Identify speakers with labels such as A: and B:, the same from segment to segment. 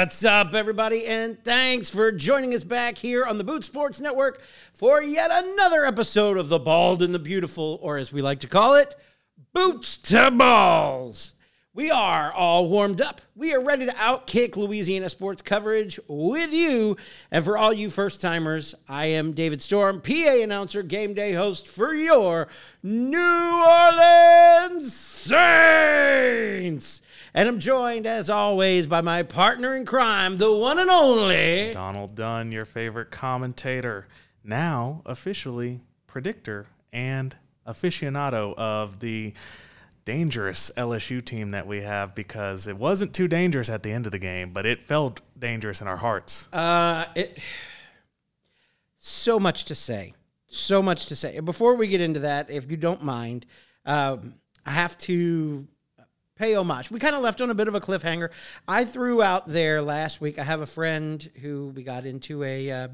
A: What's up, everybody, and thanks for joining us back here on the Boot Sports Network for yet another episode of The Bald and the Beautiful, or as we like to call it, Boots to Balls. We are all warmed up. We are ready to outkick Louisiana sports coverage with you. And for all you first timers, I am David Storm, PA announcer, game day host for your New Orleans Saints. And I'm joined, as always, by my partner in crime, the one and only
B: Donald Dunn, your favorite commentator, now officially predictor and aficionado of the dangerous LSU team that we have because it wasn't too dangerous at the end of the game, but it felt dangerous in our hearts.
A: Uh, it, so much to say. So much to say. Before we get into that, if you don't mind, um, I have to pay homage. We kind of left on a bit of a cliffhanger. I threw out there last week. I have a friend who we got into a uh,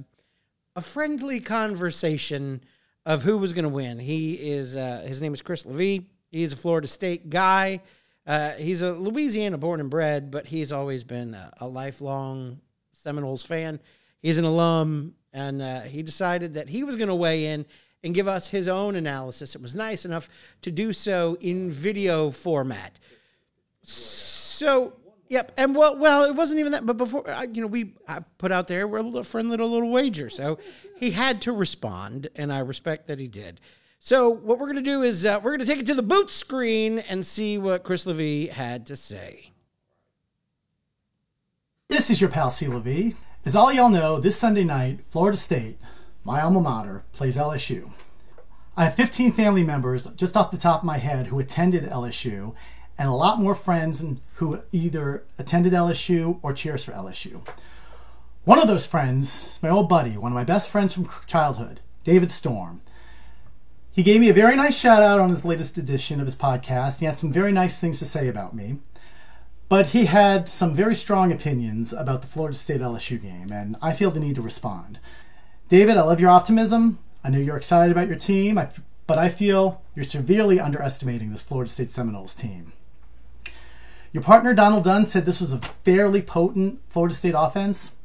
A: a friendly conversation of who was going to win. He is uh, his name is Chris Levy. He's a Florida State guy. Uh, he's a Louisiana born and bred, but he's always been a, a lifelong Seminoles fan. He's an alum, and uh, he decided that he was going to weigh in and give us his own analysis. It was nice enough to do so in video format. So, yep, and well, well, it wasn't even that. But before, I, you know, we I put out there we're a little friendly little, little wager, so he had to respond, and I respect that he did. So what we're going to do is uh, we're going to take it to the boot screen and see what Chris Levy had to say.
C: This is your pal C. Levy. As all y'all know, this Sunday night, Florida State, my alma mater, plays LSU. I have 15 family members, just off the top of my head, who attended LSU, and a lot more friends who either attended LSU or cheers for LSU. One of those friends is my old buddy, one of my best friends from childhood, David Storm. He gave me a very nice shout out on his latest edition of his podcast. He had some very nice things to say about me. But he had some very strong opinions about the Florida State LSU game, and I feel the need to respond. David, I love your optimism. I know you're excited about your team, but I feel you're severely underestimating this Florida State Seminoles team. Your partner, Donald Dunn, said this was a fairly potent Florida State offense.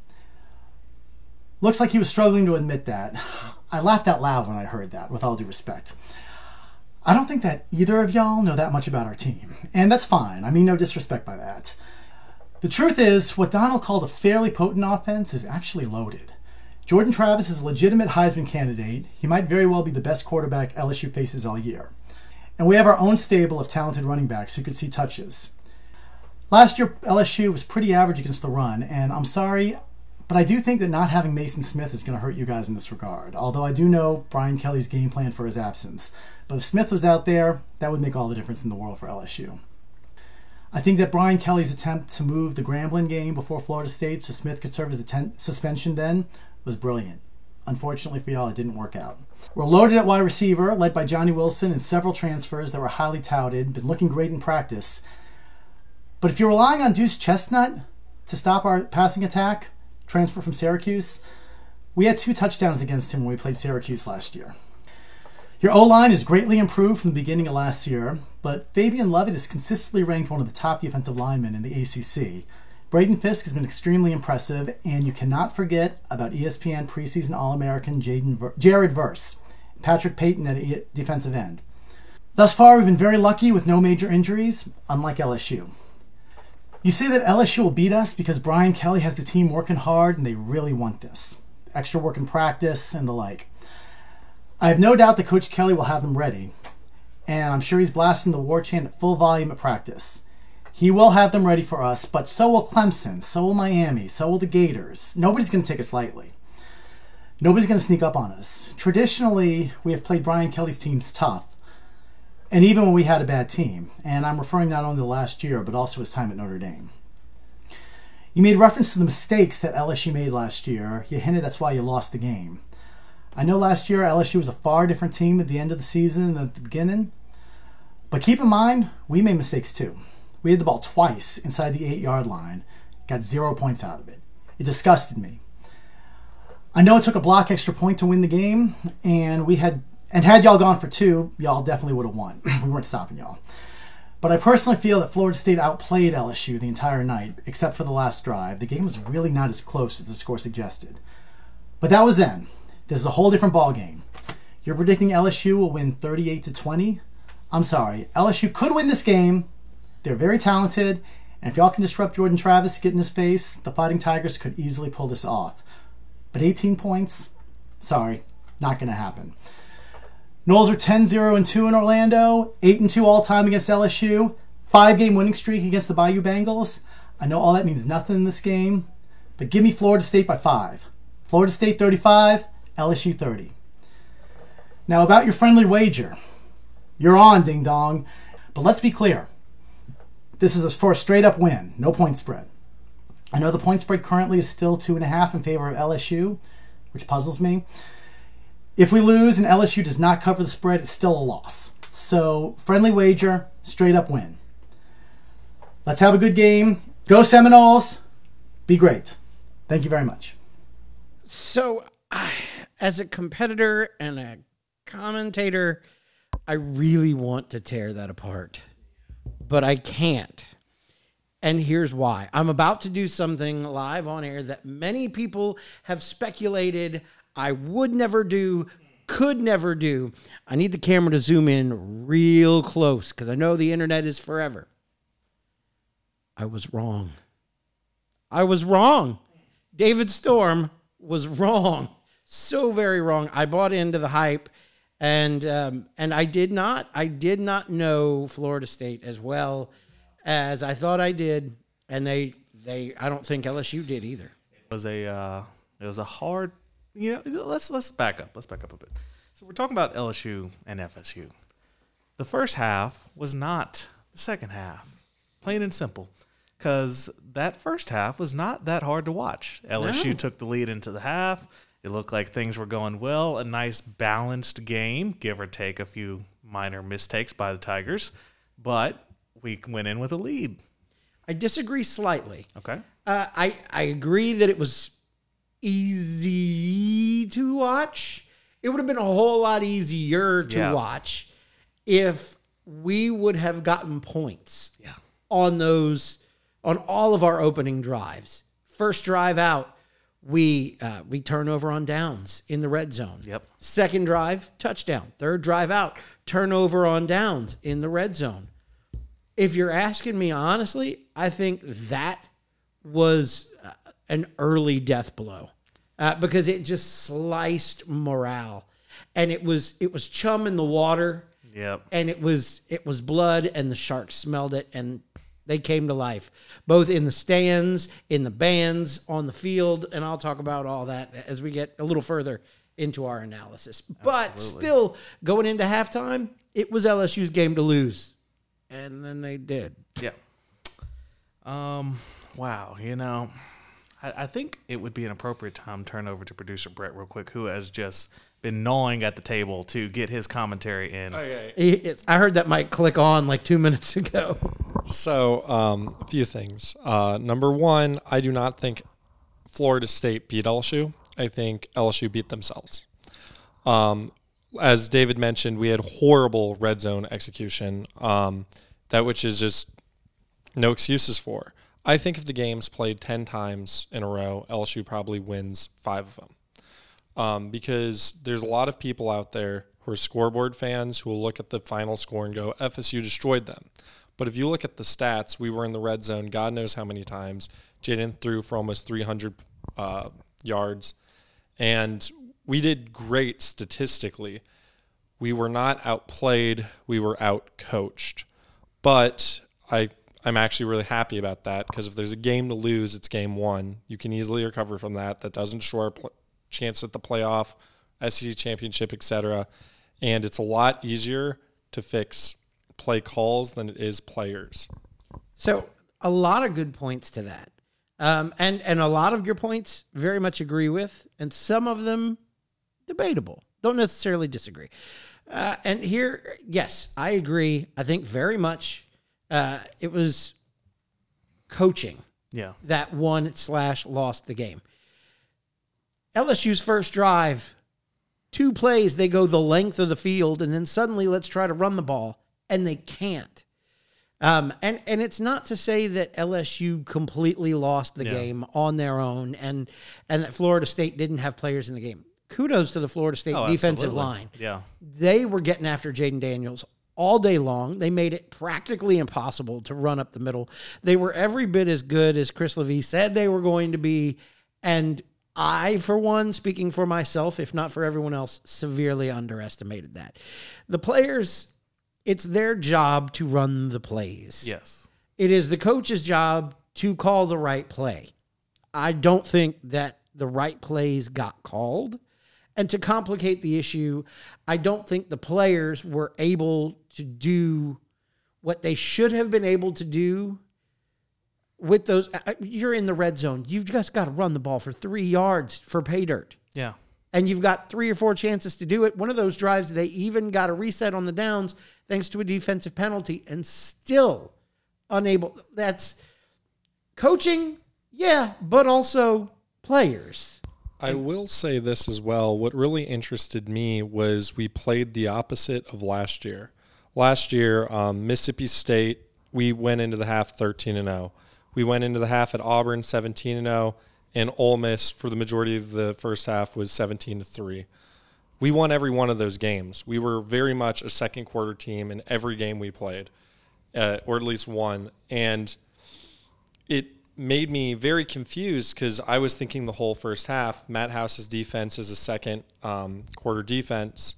C: Looks like he was struggling to admit that. I laughed out loud when I heard that, with all due respect. I don't think that either of y'all know that much about our team, and that's fine. I mean, no disrespect by that. The truth is, what Donald called a fairly potent offense is actually loaded. Jordan Travis is a legitimate Heisman candidate. He might very well be the best quarterback LSU faces all year. And we have our own stable of talented running backs who could see touches. Last year, LSU was pretty average against the run, and I'm sorry, but I do think that not having Maason Smith is going to hurt you guys in this regard. Although I do know Brian Kelly's game plan for his absence. But if Smith was out there, that would make all the difference in the world for LSU. I think that Brian Kelly's attempt to move the Grambling game before Florida State so Smith could serve as a ten- suspension then was brilliant. Unfortunately for y'all, it didn't work out. We're loaded at wide receiver, led by Johnny Wilson and several transfers that were highly touted, been looking great in practice. But if you're relying on Deuce Chestnut to stop our passing attack, transfer from Syracuse, we had two touchdowns against him when we played Syracuse last year. Your O line is greatly improved from the beginning of last year, but Fabien Lovett is consistently ranked one of the top defensive linemen in the ACC. Braden Fisk has been extremely impressive, and you cannot forget about ESPN preseason All American Jared Verse, Patrick Payton at defensive end. Thus far, we've been very lucky with no major injuries, unlike LSU. You say that LSU will beat us because Brian Kelly has the team working hard and they really want this. Extra work in practice and the like. I have no doubt that Coach Kelly will have them ready, and I'm sure he's blasting the war chant at full volume at practice. He will have them ready for us, but so will Clemson, so will Miami, so will the Gators. Nobody's going to take us lightly. Nobody's going to sneak up on us. Traditionally, we have played Brian Kelly's teams tough, and even when we had a bad team, and I'm referring not only to last year, but also his time at Notre Dame. You made reference to the mistakes that LSU made last year. You hinted that's why you lost the game. I know last year LSU was a far different team at the end of the season than at the beginning, but keep in mind, we made mistakes too. We had the ball twice inside the eight yard line, got zero points out of it. It disgusted me. I know it took a block extra point to win the game, and we had and had y'all gone for two, y'all definitely would have won. we weren't stopping y'all. But I personally feel that Florida State outplayed LSU the entire night, except for the last drive. The game was really not as close as the score suggested. But that was then. This is a whole different ball game. You're predicting LSU will win 38 to 20. I'm sorry. LSU could win this game. They're very talented, and if y'all can disrupt Jordan Travis, get in his face, the Fighting Tigers could easily pull this off. But 18 points, sorry, not going to happen. Noles are 10 0 and 2 in Orlando, 8 and 2 all time against LSU, five game winning streak against the Bayou Bengals. I know all that means nothing in this game, but give me Florida State by five. Florida State 35, LSU 30. Now, about your friendly wager. You're on, ding dong. But let's be clear. This is for a straight up win, no point spread. I know the point spread currently is still two and a half in favor of LSU, which puzzles me. If we lose and LSU does not cover the spread, it's still a loss. So, friendly wager, straight up win. Let's have a good game. Go Seminoles. Be great. Thank you very much.
A: So, I, as a competitor and a commentator, I really want to tear that apart, but I can't. And here's why. I'm about to do something live on air that many people have speculated I would never do, could never do. I need the camera to zoom in real close because I know the internet is forever. I was wrong. I was wrong. David Storm was wrong. So very wrong. I bought into the hype and um, and I did not I did not know Florida State as well as I thought I did, and they they I don't think LSU did either.
B: It was a uh, it was a hard you know let's let's back up let's back up a bit. So we're talking about LSU and FSU. The first half was not the second half, plain and simple, because that first half was not that hard to watch. LSU
A: No.
B: took the lead into the half. It looked like things were going well. A nice balanced game, give or take a few minor mistakes by the Tigers, but we went in with a lead.
A: I disagree slightly.
B: Okay.
A: Uh, I I agree that it was easy to watch. It would have been a whole lot easier to
B: Yeah.
A: watch if we would have gotten points
B: Yeah.
A: on those on all of our opening drives. First drive out, we uh, we turn over on downs in the red zone.
B: Yep.
A: Second drive, touchdown. Third drive out, turnover on downs in the red zone. If you're asking me honestly, I think that was an early death blow uh, because it just sliced morale, and it was it was chum in the water
B: Yep.
A: and it was it was blood and the sharks smelled it and they came to life both in the stands in the bands on the field and i'll talk about all that as we get a little further into our analysis but still going into halftime it was lsu's game to lose and then they did
B: Yeah. Um. Wow. You know, I, I think it would be an appropriate time to turn over to producer Brett real quick, who has just been gnawing at the table to get his commentary in.
A: It- it's- i heard that mic click on like two minutes ago
D: So, um, a few things. Uh, number one, I do not think Florida State beat LSU. I think LSU beat themselves. Um, as David mentioned, we had horrible red zone execution, um, that which is just no excuses for. I think if the game's played 10 times in a row, LSU probably wins five of them. Um, because there's a lot of people out there who are scoreboard fans who will look at the final score and go, FSU destroyed them. But if you look at the stats, we were in the red zone God knows how many times. Jayden threw for almost 300 uh, yards. And we did great statistically. We were not outplayed, we were outcoached. But I I'm actually really happy about that because if there's a game to lose, it's game one. You can easily recover from that. That doesn't show our pl- chance at the playoff, SEC championship, etc. And it's a lot easier to fix play calls than it is players.
A: So a lot of good points to that, um, and and a lot of your points very much agree with, and some of them debatable. Don't necessarily disagree. Uh, and here, yes, I agree. I think very much uh, it was coaching
B: Yeah.
A: that won slash lost the game. LSU's first drive, two plays, they go the length of the field, and then suddenly let's try to run the ball, and they can't. Um, and and it's not to say that LSU completely lost the
B: Yeah.
A: game on their own, and and that Florida State didn't have players in the game. Kudos to the Florida State
B: Oh,
A: defensive
B: absolutely.
A: line.
B: Yeah.
A: They were getting after Jayden Daniels all day long. They made it practically impossible to run up the middle. They were every bit as good as Chris Levy said they were going to be, and I, for one, speaking for myself, if not for everyone else, severely underestimated that. The players, it's their job to run the plays.
B: Yes.
A: It is the coach's job to call the right play. I don't think that the right plays got called. And to complicate the issue, I don't think the players were able to do what they should have been able to do with those. uh, You're in the red zone. You've just got to run the ball for three yards for pay dirt
B: Yeah.
A: and you've got three or four chances to do it. One of those drives, they even got a reset on the downs thanks to a defensive penalty, and still unable. That's coaching, yeah, but also players.
D: I will say this as well. What really interested me was we played the opposite of last year. Last year, um, Mississippi State, we went into the half 13 and 0. We went into the half at Auburn 17 and 0, and Ole Miss for the majority of the first half was 17 to 3. We won every one of those games. We were very much a second quarter team in every game we played, uh, or at least one. And it made me very confused because I was thinking the whole first half, Matt House's defense is a second um, quarter defense,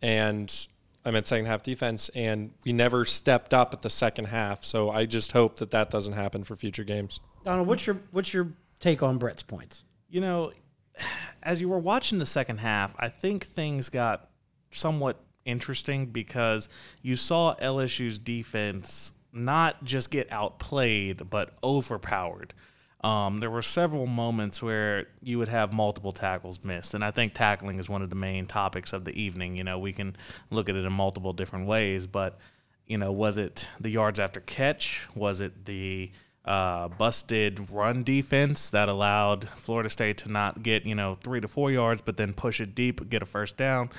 D: and I meant second half defense, and we never stepped up at the second half. So I just hope that that doesn't happen for future games.
A: Donald, what's your what's your take on Brett's points?
B: You know, as you were watching the second half, I think things got somewhat interesting because you saw LSU's defense not just get outplayed, but overpowered. Um, there were several moments where you would have multiple tackles missed, and I think tackling is one of the main topics of the evening. You know, we can look at it in multiple different ways, but you know, was it the yards after catch? Was it the uh, busted run defense that allowed Florida State to not get you know three to four yards, but then push it deep, get a first down?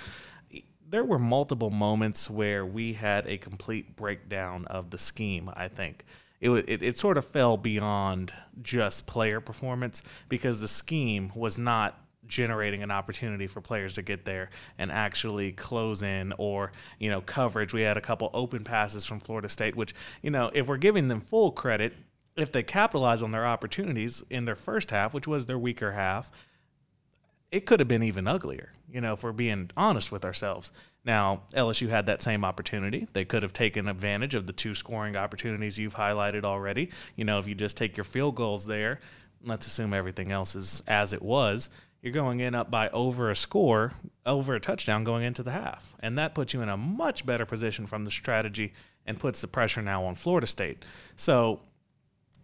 B: There were multiple moments where we had a complete breakdown of the scheme. I think it, it it sort of fell beyond just player performance because the scheme was not generating an opportunity for players to get there and actually close in or you know coverage we had a couple open passes from Florida State which you know if we're giving them full credit if they capitalize on their opportunities in their first half which was their weaker half it could have been even uglier, you know, if we're being honest with ourselves. Now, LSU had that same opportunity. They could have taken advantage of the two scoring opportunities you've highlighted already. You know, if you just take your field goals there, let's assume everything else is as it was, you're going in up by over a score, over a touchdown going into the half. And that puts you in a much better position from the strategy and puts the pressure now on Florida State. So,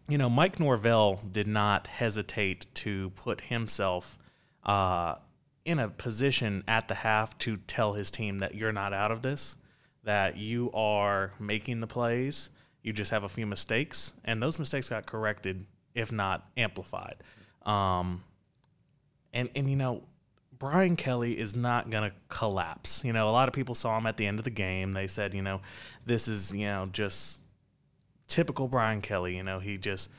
B: you know, Mike Norvell did not hesitate to put himself uh, in a position at the half to tell his team that you're not out of this, that you are making the plays. You just have a few mistakes, and those mistakes got corrected, if not amplified. Um, and and you know, Brian Kelly is not going to collapse. You know, a lot of people saw him at the end of the game. They said, you know, this is you know just typical Brian Kelly. You know, he just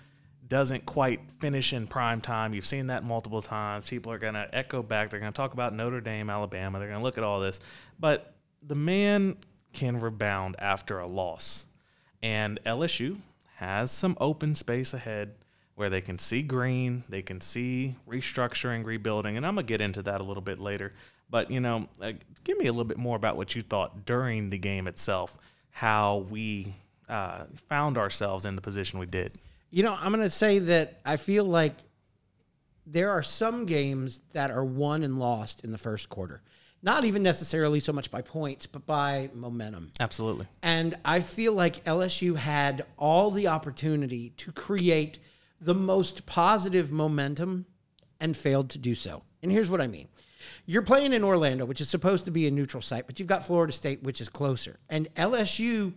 B: doesn't quite finish in prime time. You've seen that multiple times. People are going to echo back. They're going to talk about Notre Dame, Alabama. They're going to look at all this. But the man can rebound after a loss. And LSU has some open space ahead where they can see green, they can see restructuring, rebuilding. And I'm going to get into that a little bit later. But, you know, uh, give me a little bit more about what you thought during the game itself, how we uh, found ourselves in the position we did.
A: You know, I'm going to say that I feel like there are some games that are won and lost in the first quarter. Not even necessarily so much by points, but by momentum.
B: Absolutely.
A: And I feel like LSU had all the opportunity to create the most positive momentum and failed to do so. And here's what I mean. You're playing in Orlando, which is supposed to be a neutral site, but you've got Florida State, which is closer. And LSU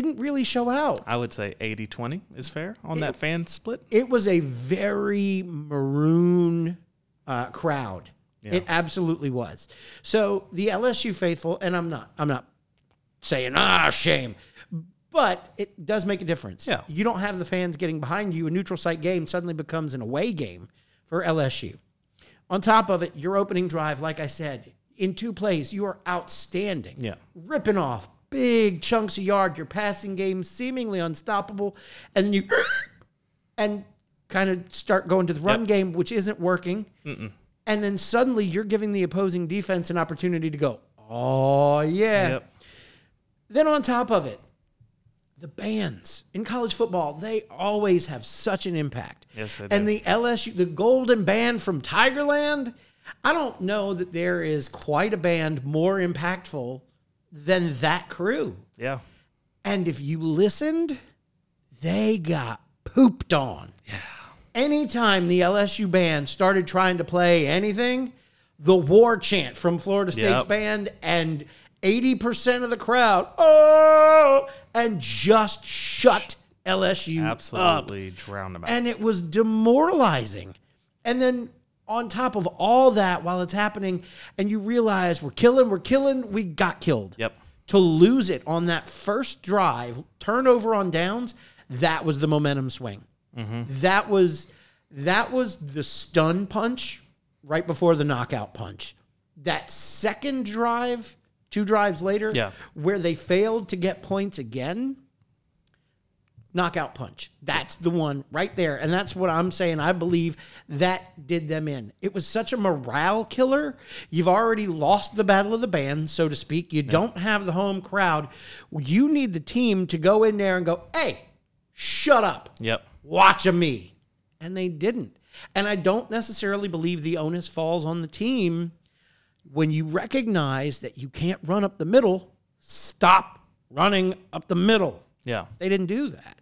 A: didn't really show out.
B: I would say 80 20 is fair on that fan split.
A: It was a very maroon uh, crowd. It absolutely was. So the LSU faithful, and I'm not, I'm not saying ah shame. But it does make a difference.
B: Yeah.
A: You don't have the fans getting behind you. A neutral site game suddenly becomes an away game for LSU. On top of it, your opening drive, like I said, in two plays, you are outstanding.
B: Yeah.
A: Ripping off big chunks of yard, your passing game seemingly unstoppable, and then you and kind of start going to the run
B: Yep.
A: game, which isn't working. And then suddenly you're giving the opposing defense an opportunity to go, oh, yeah.
B: Yep.
A: Then on top of it, the bands in college football, they always have such an impact.
B: Yes, they
A: And
B: do.
A: the LSU, the Golden Band from Tigerland, I don't know that there is quite a band more impactful than that crew.
B: Yeah.
A: And if you listened, they got pooped on. Yeah. Anytime the LSU band started trying to play anything, the war chant from Florida State's
B: Yep.
A: band and 80% of the crowd, oh, and just shut LSU up.
B: Absolutely drowned them out.
A: And it was demoralizing. And then on top of all that, while it's happening, and you realize we're killing, we're killing, we got killed.
B: Yep.
A: To lose it on that first drive, turnover on downs, that was the momentum swing. Mm-hmm. That was that was the stun punch right before the knockout punch. That second drive, two drives later,
B: Yeah.
A: where they failed to get points again, knockout punch. That's the one right there. And that's what I'm saying. I believe that did them in. It was such a morale killer. You've already lost the battle of the band, so to speak. You don't have the home crowd. You need the team to go in there and go, hey, shut up.
B: Yep.
A: Watch a me. And they didn't. And I don't necessarily believe the onus falls on the team when you recognize that you can't run up the middle, stop running up the middle.
B: Yeah.
A: They didn't do that.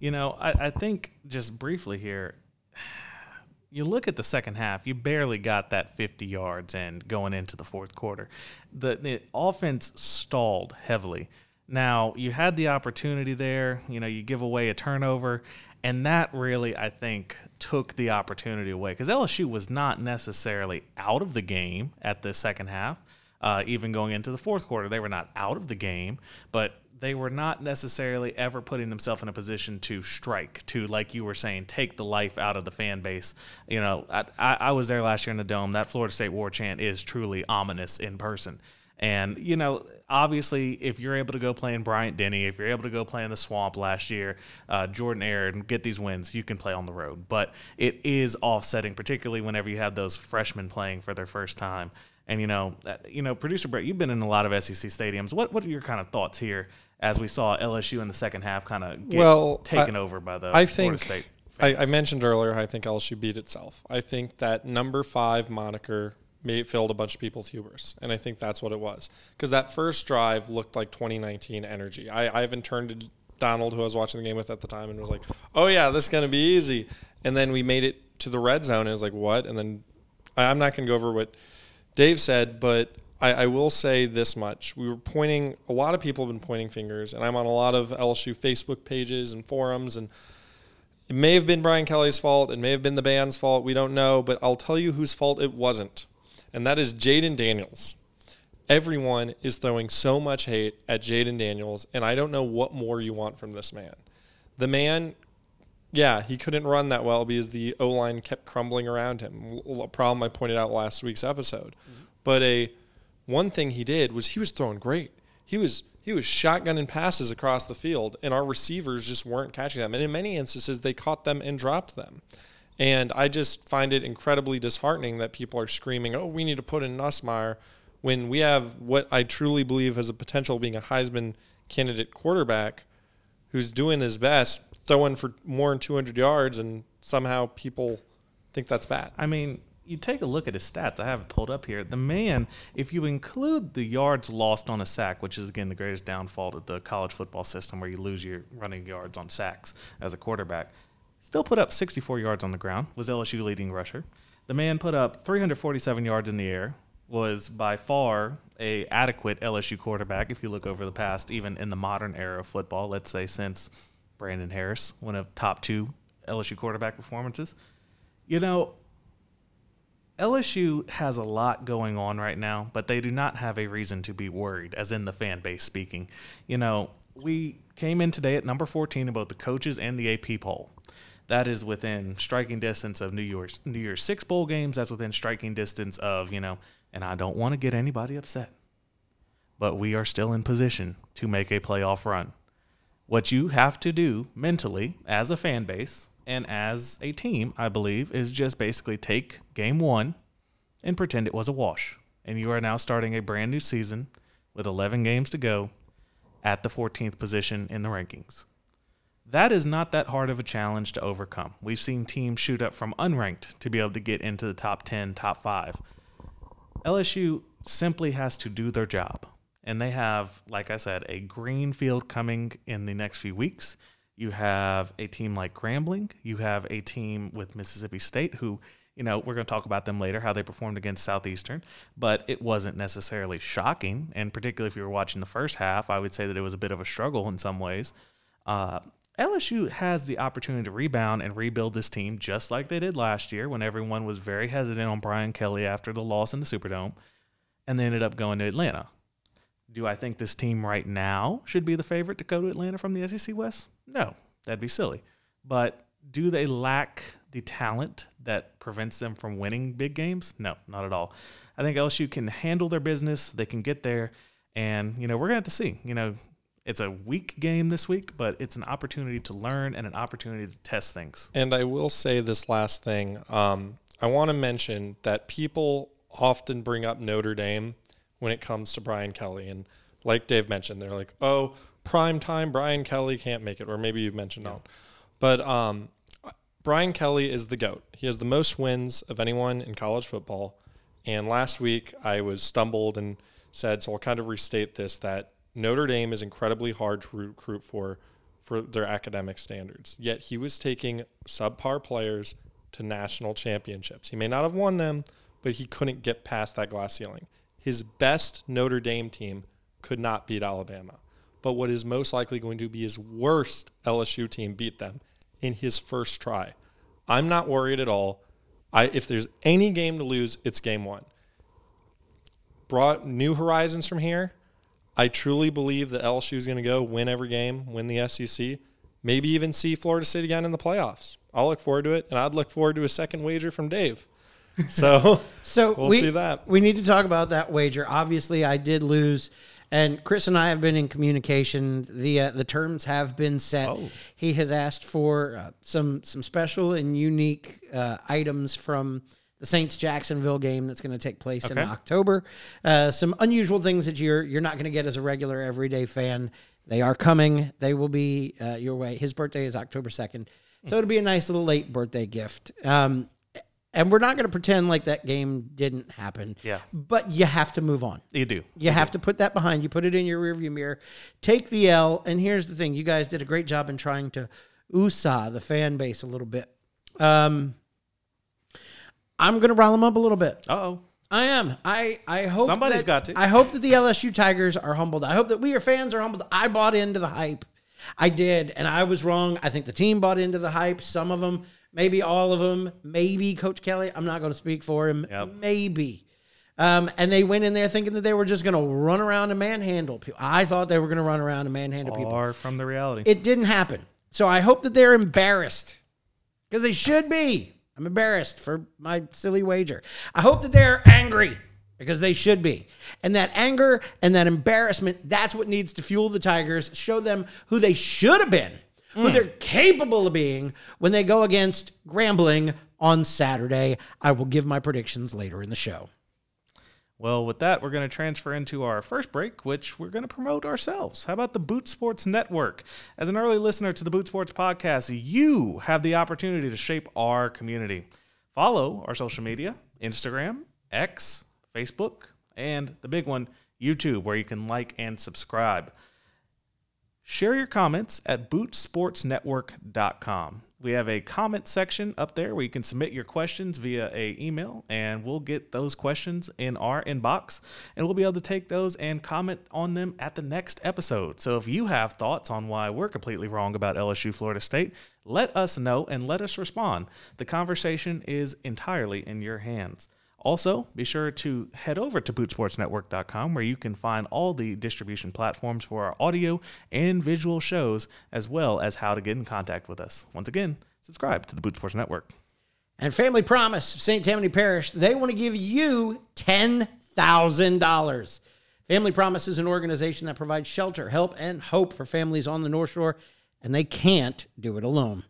B: You know, I, I think just briefly here, you look at the second half, you barely got that 50 yards and going into the fourth quarter. The, the offense stalled heavily. Now, you had the opportunity there, you know, you give away a turnover, and that really, I think, took the opportunity away because LSU was not necessarily out of the game at the second half. Uh, even going into the fourth quarter, they were not out of the game, but they were not necessarily ever putting themselves in a position to strike, to like you were saying, take the life out of the fan base. You know, I, I, was there last year in the dome. That Florida State war chant is truly ominous in person. And you know, obviously, if you're able to go play in Bryant Denny, if you're able to go play in the Swamp last year, uh, Jordan-Hare, and get these wins, you can play on the road. But it is offsetting, particularly whenever you have those freshmen playing for their first time. And you know, you know, producer Brett, you've been in a lot of SEC stadiums. What what are your kind of thoughts here as we saw LSU in the second half kind of get
D: Well,
B: taken
D: I-
B: over by the
D: I
B: Florida
D: think
B: State?
D: I, I mentioned earlier. I think LSU beat itself. I think that number five moniker made filled a bunch of people's hubris, and I think that's what it was. Because that first drive looked like 2019 energy. I, I even turned to Donald, who I was watching the game with at the time, and was like, "Oh yeah, this is gonna be easy." And then we made it to the red zone, and it was like, "What?" And then I, I'm not gonna go over what Dave said, but I, I will say this much. We were pointing, a lot of people have been pointing fingers, and I'm on a lot of LSU Facebook pages and forums, and it may have been Brian Kelly's fault. It may have been the band's fault. We don't know, but I'll tell you whose fault it wasn't, and that is Jayden Daniels. Everyone is throwing so much hate at Jayden Daniels, and I don't know what more you want from this man. The man yeah, he couldn't run that well because the O line kept crumbling around him. A problem I pointed out last week's episode. Mm-hmm. But a one thing he did was he was throwing great. He was he was shotgunning passes across the field, and our receivers just weren't catching them. And in many instances, they caught them and dropped them. And I just find it incredibly disheartening that people are screaming, "Oh, we need to put in Nussmeier," when we have what I truly believe has a potential being a Heisman candidate quarterback who's doing his best, throwing for more than 200 yards, and somehow people think that's bad.
B: I mean, you take a look at his stats. I have it pulled up here. The man, if you include the yards lost on a sack, which is again the greatest downfall of the college football system, where you lose your running yards on sacks as a quarterback, still put up 64 yards on the ground. Was LSU leading rusher? The man put up 347 yards in the air. Was by far a adequate LSU quarterback if you look over the past, even in the modern era of football. Let's say since Brandon Harris, one of top two LSU quarterback performances. You know, LSU has a lot going on right now, but they do not have a reason to be worried, as in the fan base speaking. You know, we came in today at number 14 in both the coaches and the AP poll. That is within striking distance of New Year's New Year's Six bowl games. That's within striking distance of you know. And I don't want to get anybody upset, but we are still in position to make a playoff run. What you have to do mentally as a fan base and as a team, I believe, is just basically take game one and pretend it was a wash. And you are now starting a brand new season with 11 games to go at the 14th position in the rankings. That is not that hard of a challenge to overcome. We've seen teams shoot up from unranked to be able to get into the top 10, top 5. LSU simply has to do their job. And they have, like I said, a green field coming in the next few weeks. You have a team like Grambling. You have a team with Mississippi State who, you know, we're going to talk about them later, how they performed against Southeastern, but it wasn't necessarily shocking. And particularly if you were watching the first half, I would say that it was a bit of a struggle in some ways. Uh, LSU has the opportunity to rebound and rebuild this team just like they did last year when everyone was very hesitant on Brian Kelly after the loss in the Superdome, and they ended up going to Atlanta. Do I think this team right now should be the favorite to go to Atlanta from the SEC West? No, that'd be silly. But do they lack the talent that prevents them from winning big games? No, not at all. I think LSU can handle their business. They can get there. And, you know, we're going to have to see. You know, it's a weak game this week, but it's an opportunity to learn and an opportunity to test things.
D: And I will say this last thing. Um, I want to mention that people often bring up Notre Dame when it comes to Brian Kelly. And like Dave mentioned, they're like, oh, prime time, Brian Kelly can't make it. Or maybe you mentioned no. But um, Brian Kelly is the GOAT. He has the most wins of anyone in college football. And last week I was stumbled and said, so I'll kind of restate this that Notre Dame is incredibly hard to recruit for for their academic standards. Yet he was taking subpar players to national championships. He may not have won them, but he couldn't get past that glass ceiling. His best Notre Dame team could not beat Alabama. But what is most likely going to be his worst LSU team beat them in his first try. I'm not worried at all. I, if there's any game to lose, it's game one. Brought new horizons from here. I truly believe that LSU is going to go win every game, win the SEC, maybe even see Florida State again in the playoffs. I'll look forward to it, and I'd look forward to a second wager from Dave. So,
A: So
D: we'll
A: we,
D: see that.
A: We need to talk about that wager. Obviously, I did lose, and Chris and I have been in communication. the uh, The terms have been set.
B: Oh.
A: He has asked for uh, some some special and unique uh, items from the Saints Jacksonville game that's going to take place in October. Uh, some unusual things that you're you're not going to get as a regular everyday fan. They are coming. They will be uh, your way. His birthday is October second, so it'll be a nice little late birthday gift. Um, and we're not going to pretend like that game didn't happen.
B: Yeah.
A: But you have to move on.
B: You do.
A: You have to put that behind you, put it in your rearview mirror, take the L. And here's the thing you guys did a great job in trying to USA the fan base a little bit. Um, I'm going to rile them up a little bit.
B: Oh.
A: I am. I, I hope
B: Somebody's
A: that-
B: got to.
A: I hope that the LSU Tigers are humbled. I hope that we, your fans, are humbled. I bought into the hype. I did, and I was wrong. I think the team bought into the hype. Some of them, maybe all of them, maybe Coach Kelly. I'm not going to speak for him.
B: Yep.
A: Maybe. Um, and they went in there thinking that they were just going to run around and manhandle people. I thought they were going to run around and manhandle people.
B: Far from the reality.
A: It didn't happen. So I hope that they're embarrassed because they should be. I'm embarrassed for my silly wager. I hope that they're angry because they should be. And that anger and that embarrassment, that's what needs to fuel the Tigers, show them who they should have been, who they're capable of being when they go against Grambling on Saturday. I will give my predictions later in the show.
B: Well, with that, we're going to transfer into our first break, which we're going to promote ourselves. How about the Boot Sports Network? As an early listener to the Boot Sports podcast, you have the opportunity to shape our community. Follow our social media Instagram, X, Facebook, and the big one, YouTube, where you can like and subscribe. Share your comments at bootsportsnetwork.com. We have a comment section up there where you can submit your questions via a email and we'll get those questions in our inbox and we'll be able to take those and comment on them at the next episode. So if you have thoughts on why we're completely wrong about LSU Florida State, let us know and let us respond. The conversation is entirely in your hands. Also, be sure to head over to bootsportsnetwork.com where you can find all the distribution platforms for our audio and visual shows, as well as how to get in contact with us. Once again, subscribe to the Boot Sports Network.
A: And Family Promise of St. Tammany Parish, they want to give you $10,000. Family Promise is an organization that provides shelter, help, and hope for families on the North Shore, and they can't do it alone.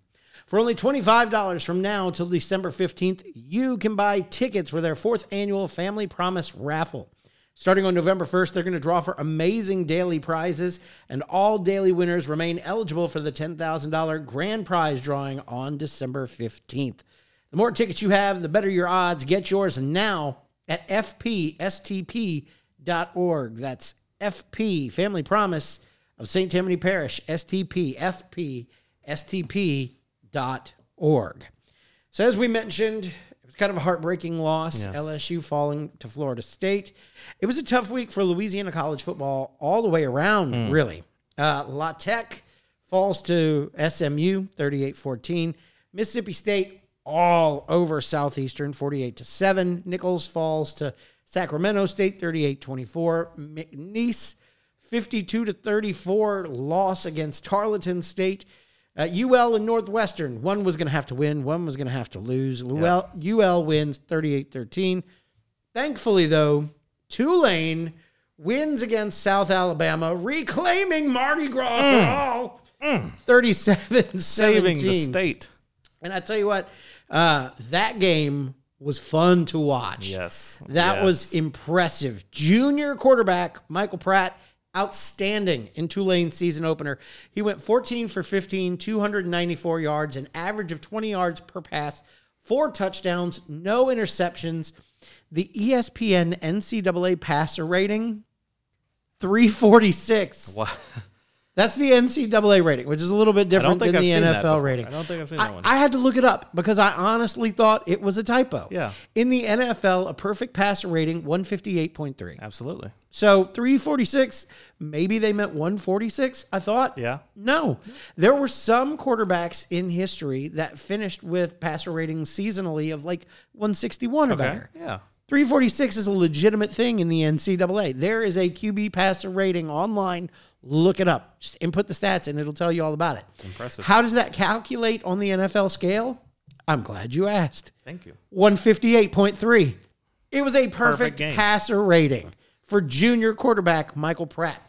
A: For only $25 from now till December 15th, you can buy tickets for their fourth annual Family Promise raffle. Starting on November 1st, they're going to draw for amazing daily prizes, and all daily winners remain eligible for the $10,000 grand prize drawing on December 15th. The more tickets you have, the better your odds. Get yours now at fpstp.org. That's FP, Family Promise of St. Tammany Parish, STP, FP, STP, FPSTP.org. So, as we mentioned, it was kind of a heartbreaking loss.
B: Yes.
A: LSU falling to Florida State. It was a tough week for Louisiana college football all the way around, really. Uh, La Tech falls to SMU 38 14. Mississippi State all over Southeastern 48 to 7. Nicholls falls to Sacramento State 38 24. McNeese 52 to 34 loss against Tarleton State. Uh, UL and Northwestern, one was going to have to win, one was going to have to lose. UL, UL wins 38 13. Thankfully, though, Tulane wins against South Alabama, reclaiming Mardi Gras for all 37
B: Saving the state.
A: And I tell you what, uh, that game was fun to watch.
B: Yes.
A: That
B: Yes.
A: was impressive. Junior quarterback Michael Pratt, outstanding in Tulane's season opener. He went 14 for 15, 294 yards, an average of 20 yards per pass, four touchdowns, no interceptions. The ESPN NCAA passer rating, 346.
B: Wow.
A: That's the NCAA rating, which is a little bit different than
B: I've
A: the NFL rating.
B: I don't think I've seen
A: I,
B: that one.
A: I had to look it up because I honestly thought it was a typo.
B: Yeah.
A: In the NFL, a perfect passer rating, 158.3.
B: Absolutely.
A: So 346, maybe they meant 146, I thought.
B: Yeah.
A: No. There were some quarterbacks in history that finished with passer ratings seasonally of like 161 or
B: Okay.
A: better.
B: Yeah.
A: 346 is a legitimate thing in the NCAA. There is a QB passer rating online. Look it up. Just input the stats and it'll tell you all about it.
B: Impressive.
A: How does that calculate on the NFL scale? I'm glad you asked.
B: Thank you.
A: 158.3. It was a perfect,
B: Perfect
A: passer rating for junior quarterback Michael Pratt.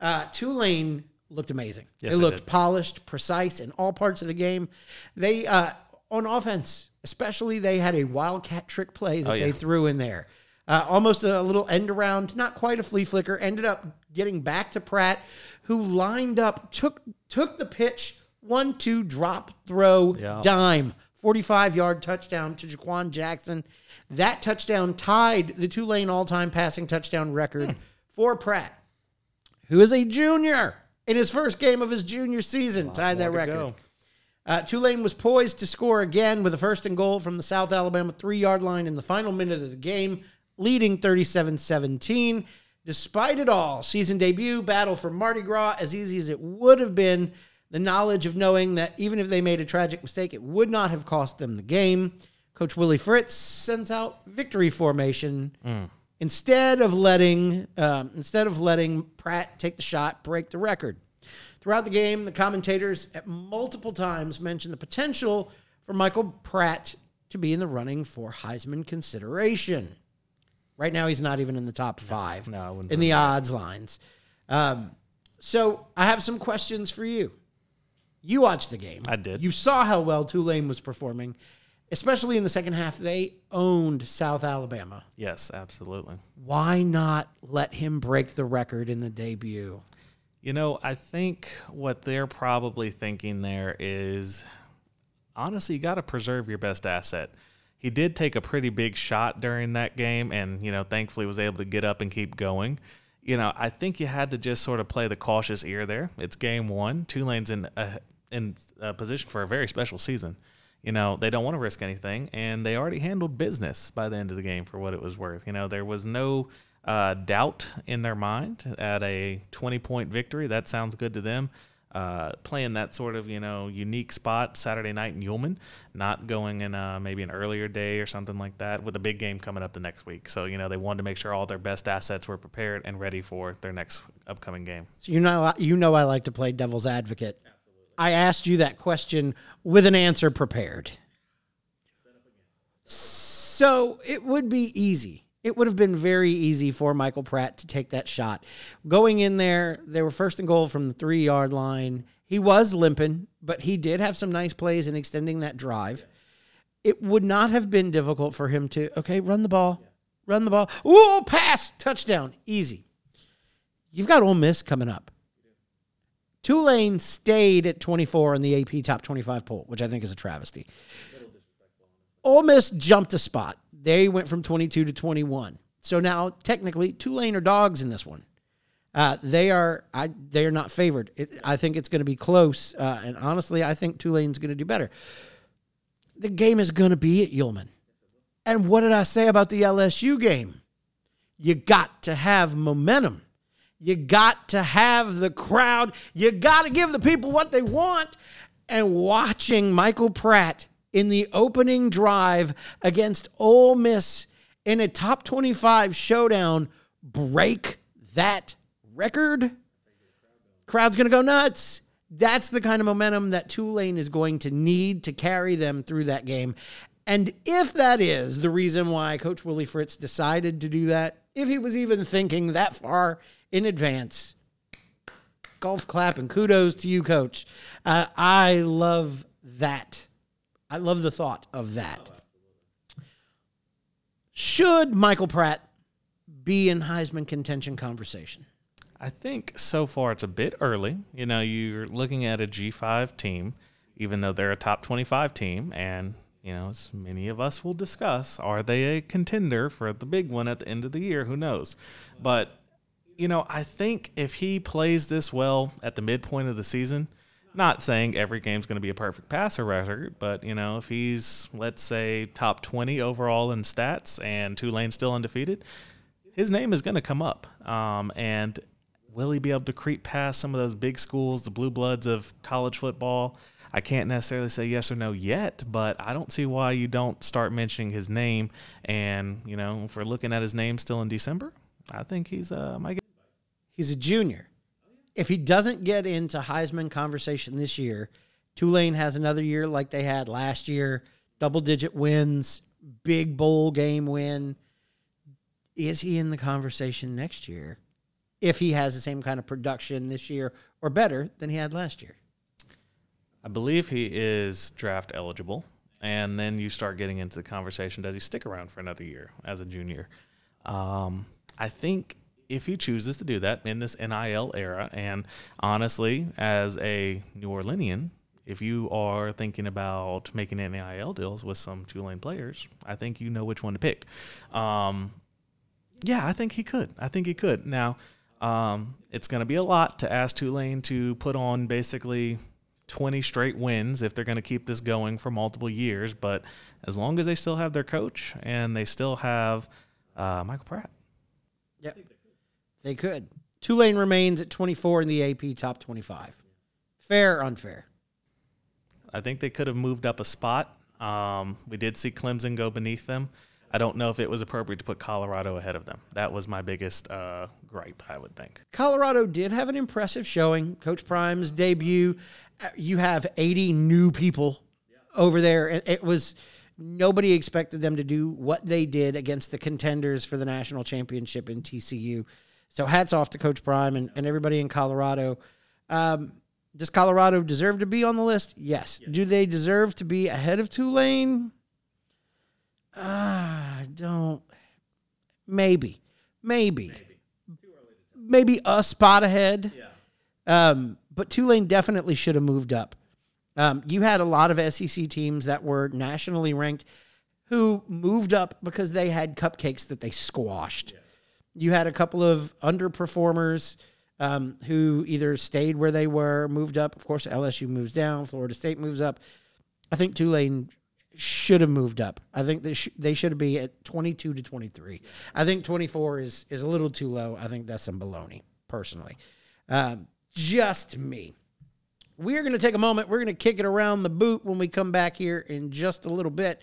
A: Uh, Tulane looked amazing.
B: Yes,
A: they looked
B: did.
A: polished, precise in all parts of the game. They uh, on offense, especially, they had a wildcat trick play that
B: Oh, yeah.
A: they threw in there. Uh, almost a little end around, not quite a flea flicker. Ended up getting back to Pratt, who lined up, took took the pitch, one two drop throw,
B: Yeah.
A: dime, forty five yard touchdown to Jha'Quan Jackson. That touchdown tied the Tulane all time passing touchdown record for Pratt, who is a junior in his first game of his junior season. Tied that record. Uh, Tulane was poised to score again with a first and goal from the South Alabama three yard line in the final minute of the game, leading 37 17. Despite it all, season debut, battle for Mardi Gras, as easy as it would have been, the knowledge of knowing that even if they made a tragic mistake, it would not have cost them the game. Coach Willie Fritz sends out victory formation instead of letting um, instead of letting Pratt take the shot, break the record. Throughout the game, the commentators at multiple times mentioned the potential for Michael Pratt to be in the running for Heisman consideration. Right now, he's not even in the top five
B: no, I wouldn't
A: in the odds lines. Um, so, I have some questions for you. You watched the game.
B: I did.
A: You saw how well Tulane was performing, especially in the second half. They owned South Alabama.
B: Yes, absolutely.
A: Why not let him break the record in the debut?
B: You know, I think what they're probably thinking there is honestly, you got to preserve your best asset. He did take a pretty big shot during that game and, you know, thankfully was able to get up and keep going. You know, I think you had to just sort of play the cautious ear there. It's game one. Tulane's in a, in a position for a very special season. You know, they don't want to risk anything, and they already handled business by the end of the game for what it was worth. You know, there was no uh, doubt in their mind at a 20 point victory. That sounds good to them. Uh, playing that sort of you know unique spot Saturday night in Yulman, not going in uh, maybe an earlier day or something like that with a big game coming up the next week. So you know they wanted to make sure all their best assets were prepared and ready for their next upcoming game.
A: So you know, you know, I like to play devil's advocate. I asked you that question with an answer prepared. So it would be easy. It would have been very easy for Michael Pratt to take that shot. Going in there, they were first and goal from the three yard line. He was limping, but he did have some nice plays in extending that drive. It would not have been difficult for him to, okay, run the ball, run the ball. Ooh, pass, touchdown, easy. You've got Ole Miss coming up. Tulane stayed at 24 in the AP top 25 poll, which I think is a travesty. Ole Miss jumped a spot. They went from 22 to 21. So now, technically, Tulane are dogs in this one. Uh, they are I, they are not favored. It, I think it's going to be close, uh, and honestly, I think Tulane's going to do better. The game is going to be at Yulman. And what did I say about the LSU game? You got to have momentum. You got to have the crowd. You got to give the people what they want. And watching Michael Pratt in the opening drive against Ole Miss in a top 25 showdown break that record, crowd's going to go nuts. That's the kind of momentum that Tulane is going to need to carry them through that game. And if that is the reason why Coach Willie Fritz decided to do that, if he was even thinking that far in advance, golf clap and kudos to you, Coach. Uh, I love that. I love the thought of that. Should Michael Pratt be in Heisman contention conversation?
B: I think so far it's a bit early. You know, you're looking at a G5 team, even though they're a top 25 team, and you know, as many of us will discuss, are they a contender for the big one at the end of the year? Who knows? But you know, I think if he plays this well at the midpoint of the season, not saying every game's going to be a perfect passer record, but you know, if he's let's say top 20 overall in stats and Tulane's still undefeated, his name is going to come up. Um, and will he be able to creep past some of those big schools, the blue bloods of college football? I can't necessarily say yes or no yet, but I don't see why you don't start mentioning his name. And you know, if we're looking at his name still in December, I think he's uh, my
A: He's a junior. If he doesn't get into Heisman conversation this year, Tulane has another year like they had last year, double digit wins, big bowl game win. Is he in the conversation next year if he has the same kind of production this year or better than he had last year?
B: I believe he is draft eligible. And then you start getting into the conversation does he stick around for another year as a junior? Um, I think if he chooses to do that in this NIL era. And honestly, as a New Orleanian, if you are thinking about making NIL deals with some Tulane players, I think you know which one to pick. Um, yeah, I think he could. I think he could. Now, um, it's going to be a lot to ask Tulane to put on basically 20 straight wins if they're going to keep this going for multiple years. But as long as they still have their coach and they still have uh, Michael Pratt.
A: Yep. They could. Tulane remains at 24 in the AP top 25. Fair or unfair?
B: I think they could have moved up a spot. Um, we did see Clemson go beneath them. I don't know if it was appropriate to put Colorado ahead of them. That was my biggest uh, gripe, I would think.
A: Colorado did have an impressive showing. Coach Prime's debut. Uh, you have 80 new people over there. It was nobody expected them to do what they did against the contenders for the national championship in TCU. So hats off to Coach Prime and, and everybody in Colorado. Um, does Colorado deserve to be on the list? Yes. yes. Do they deserve to be ahead of Tulane? Ah, I don't. Maybe. Maybe. Maybe, Maybe a spot ahead. Yeah. Um, but Tulane definitely should have moved up. Um, you had a lot of SEC teams that were nationally ranked who moved up because they had cupcakes that they squashed. Yeah you had a couple of underperformers um, who either stayed where they were, moved up. Of course, LSU moves down, Florida State moves up. I think Tulane should have moved up. I think they, sh- they should be at 22 to 23. I think 24 is, is a little too low. I think that's some baloney, personally. Um, just me. We're going to take a moment. We're going to kick it around the boot when we come back here in just a little bit.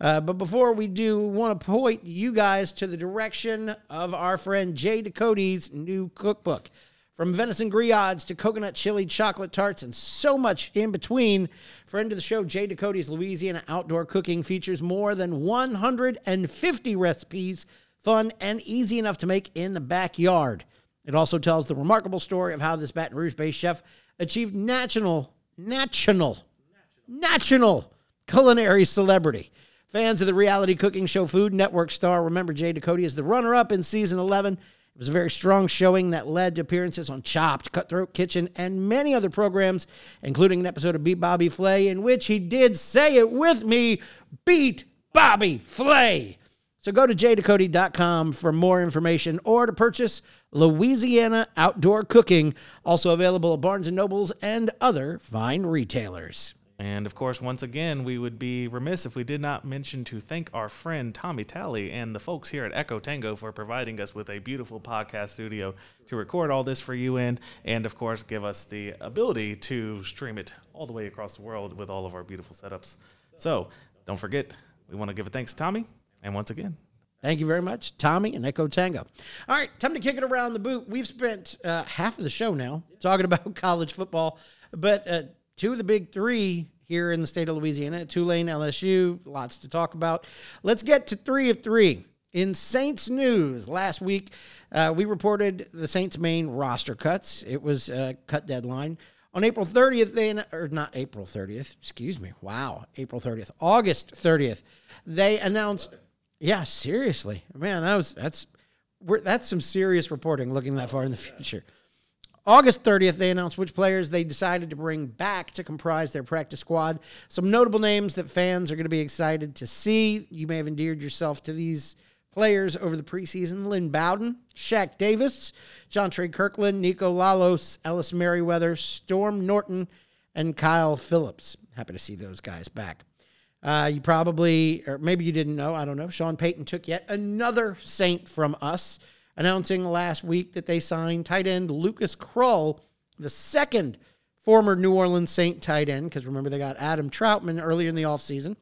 A: Uh, but before we do, want to point you guys to the direction of our friend Jay Ducote's new cookbook. From venison griots to coconut chili chocolate tarts and so much in between, friend of the show, Jay Ducote's Louisiana Outdoor Cooking features more than 150 recipes, fun and easy enough to make in the backyard. It also tells the remarkable story of how this Baton Rouge-based chef achieved national, national, national culinary celebrity. Fans of the reality cooking show Food Network star remember Jay Ducote as the runner-up in season 11 it was a very strong showing that led to appearances on Chopped, Cutthroat Kitchen, and many other programs, including an episode of Beat Bobby Flay, in which he did say it with me Beat Bobby Flay. So go to jducote.com for more information or to purchase Louisiana Outdoor Cooking, also available at Barnes & Nobles and other fine retailers.
B: And of course, once again, we would be remiss if we did not mention to thank our friend Tommy Talley and the folks here at Echo Tango for providing us with a beautiful podcast studio to record all this for you in, and of course, give us the ability to stream it all the way across the world with all of our beautiful setups. So don't forget, we want to give a thanks to Tommy, and once again,
A: Thank you very much, Tommy and Echo Tango. All right, time to kick it around the boot. We've spent uh, half of the show now talking about college football, but uh, two of the big three here in the state of Louisiana, Tulane, LSU, lots to talk about. Let's get to three of three. In Saints news, last week uh, we reported the Saints' main roster cuts. It was a cut deadline. On April 30th, they, or not April 30th, excuse me. Wow, April 30th, August 30th, they announced yeah, seriously, man, that was that's that's some serious reporting looking that far in the future. August 30th, they announced which players they decided to bring back to comprise their practice squad. Some notable names that fans are going to be excited to see. You may have endeared yourself to these players over the preseason Lynn Bowden, Shaq Davis, John Trey Kirkland, Niko Lalos, Ellis Merriweather, Storm Norton, and Kyle Phillips. Happy to see those guys back. Uh, you probably, or maybe you didn't know, I don't know. Sean Payton took yet another Saint from us, announcing last week that they signed tight end Lucas Krull, the second former New Orleans Saint tight end, because remember they got Adam Trautman earlier in the offseason.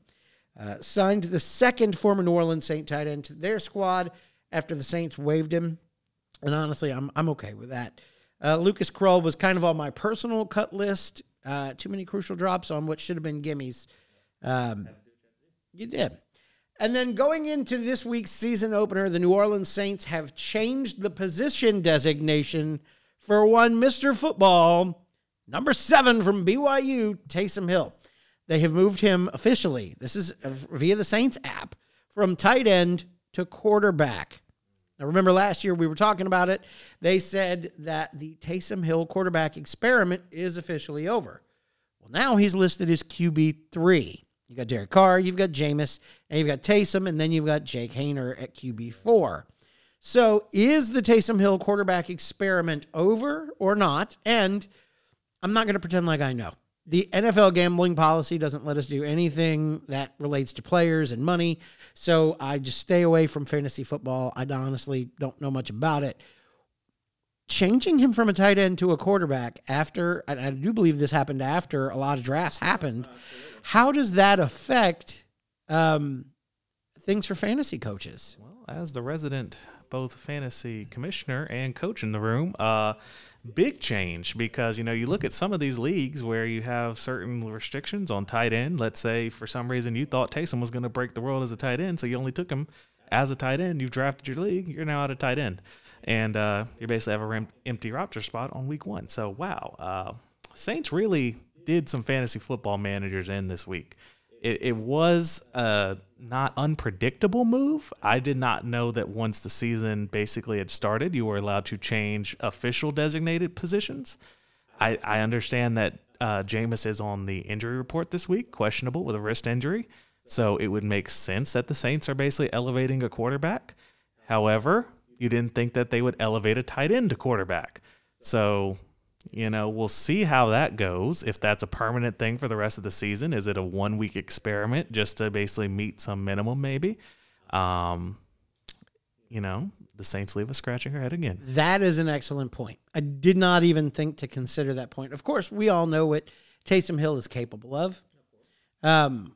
A: Uh, signed the second former New Orleans Saint tight end to their squad after the Saints waived him. And honestly, I'm, I'm okay with that. Uh, Lucas Krull was kind of on my personal cut list. Uh, too many crucial drops on what should have been gimmies. Um, you did. And then going into this week's season opener, the New Orleans Saints have changed the position designation for one Mr. Football, number seven from BYU, Taysom Hill. They have moved him officially. This is via the Saints app from tight end to quarterback. Now, remember last year we were talking about it. They said that the Taysom Hill quarterback experiment is officially over. Well, now he's listed as QB3. You got Derek Carr, you've got Jameis, and you've got Taysom, and then you've got Jake Haener at QB4. So is the Taysom Hill quarterback experiment over or not? And I'm not going to pretend like I know. The NFL gambling policy doesn't let us do anything that relates to players and money. So I just stay away from fantasy football. I honestly don't know much about it. Changing him from a tight end to a quarterback after, and I do believe this happened after a lot of drafts happened. How does that affect um, things for fantasy coaches?
B: Well, as the resident both fantasy commissioner and coach in the room, uh, big change because you know you look at some of these leagues where you have certain restrictions on tight end. Let's say for some reason you thought Taysom was going to break the world as a tight end, so you only took him as a tight end. You've drafted your league. You're now at a tight end, and uh, you basically have a empty roster spot on week one. So wow, uh, Saints really did some fantasy football managers in this week. It, it was a not unpredictable move. I did not know that once the season basically had started, you were allowed to change official designated positions. I, I understand that uh, Jameis is on the injury report this week, questionable with a wrist injury. So it would make sense that the Saints are basically elevating a quarterback. However, you didn't think that they would elevate a tight end to quarterback. So you know, we'll see how that goes. If that's a permanent thing for the rest of the season, is it a one week experiment just to basically meet some minimum, maybe? Um, you know, the Saints leave us scratching her head again.
A: That is an excellent point. I did not even think to consider that point. Of course, we all know what Taysom Hill is capable of. Um,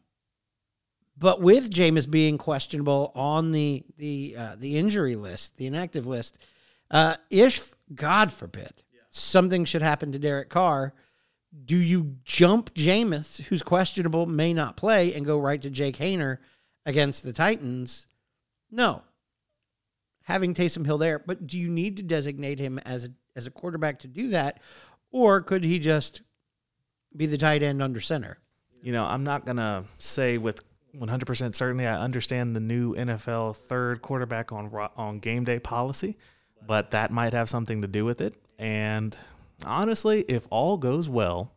A: but with Jameis being questionable on the the uh, the injury list, the inactive list, uh, if God forbid something should happen to Derek Carr, do you jump Jameis, who's questionable, may not play, and go right to Jake Haener against the Titans? No. Having Taysom Hill there, but do you need to designate him as a as a quarterback to do that, or could he just be the tight end under center?
B: You know, I'm not gonna say with 100% certainty. I understand the new NFL third quarterback on on game day policy, but that might have something to do with it. And honestly, if all goes well,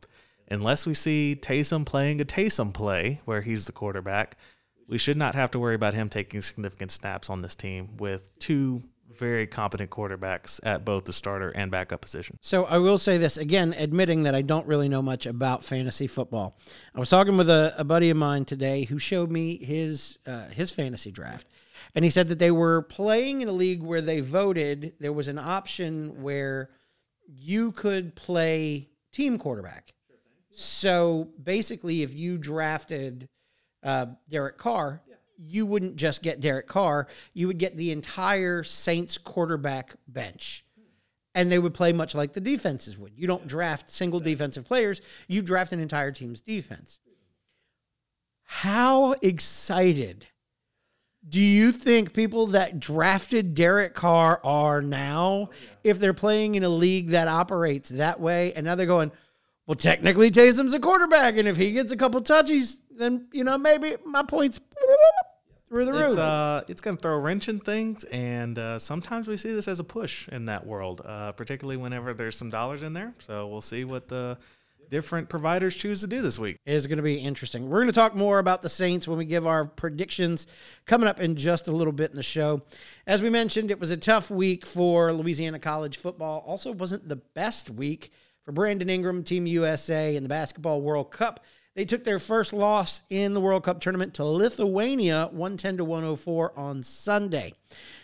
B: unless we see Taysom playing a Taysom play where he's the quarterback, we should not have to worry about him taking significant snaps on this team with two very competent quarterbacks at both the starter and backup position.
A: So I will say this again, admitting that I don't really know much about fantasy football. I was talking with a, a buddy of mine today who showed me his uh, his fantasy draft, and he said that they were playing in a league where they voted. There was an option where you could play team quarterback. So basically, if you drafted uh, Derek Carr, you wouldn't just get Derek Carr, you would get the entire Saints quarterback bench. And they would play much like the defenses would. You don't draft single defensive players, you draft an entire team's defense. How excited do you think people that drafted Derek Carr are now oh, if they're playing in a league that operates that way? And now they're going, well, technically Taysom's a quarterback, and if he gets a couple touchies, then you know maybe my points through the roof.
B: It's uh, it's gonna throw a wrench in things, and uh, sometimes we see this as a push in that world, uh, particularly whenever there's some dollars in there. So we'll see what the different providers choose to do this week.
A: It is going to be interesting. We're going to talk more about the Saints when we give our predictions coming up in just a little bit in the show. As we mentioned, it was a tough week for Louisiana college football. Also, wasn't the best week for Brandon Ingram, Team USA, in the Basketball World Cup. They took their first loss in the World Cup tournament to Lithuania, 110 to 104 on Sunday.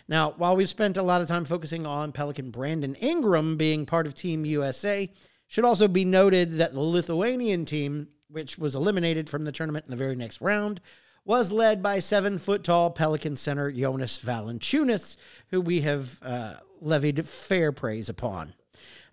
A: Now, while we've spent a lot of time focusing on Pelican Brandon Ingram being part of Team USA, should also be noted that the Lithuanian team, which was eliminated from the tournament in the very next round, was led by seven foot tall Pelican center Jonas Valanciunas, who we have uh, levied fair praise upon.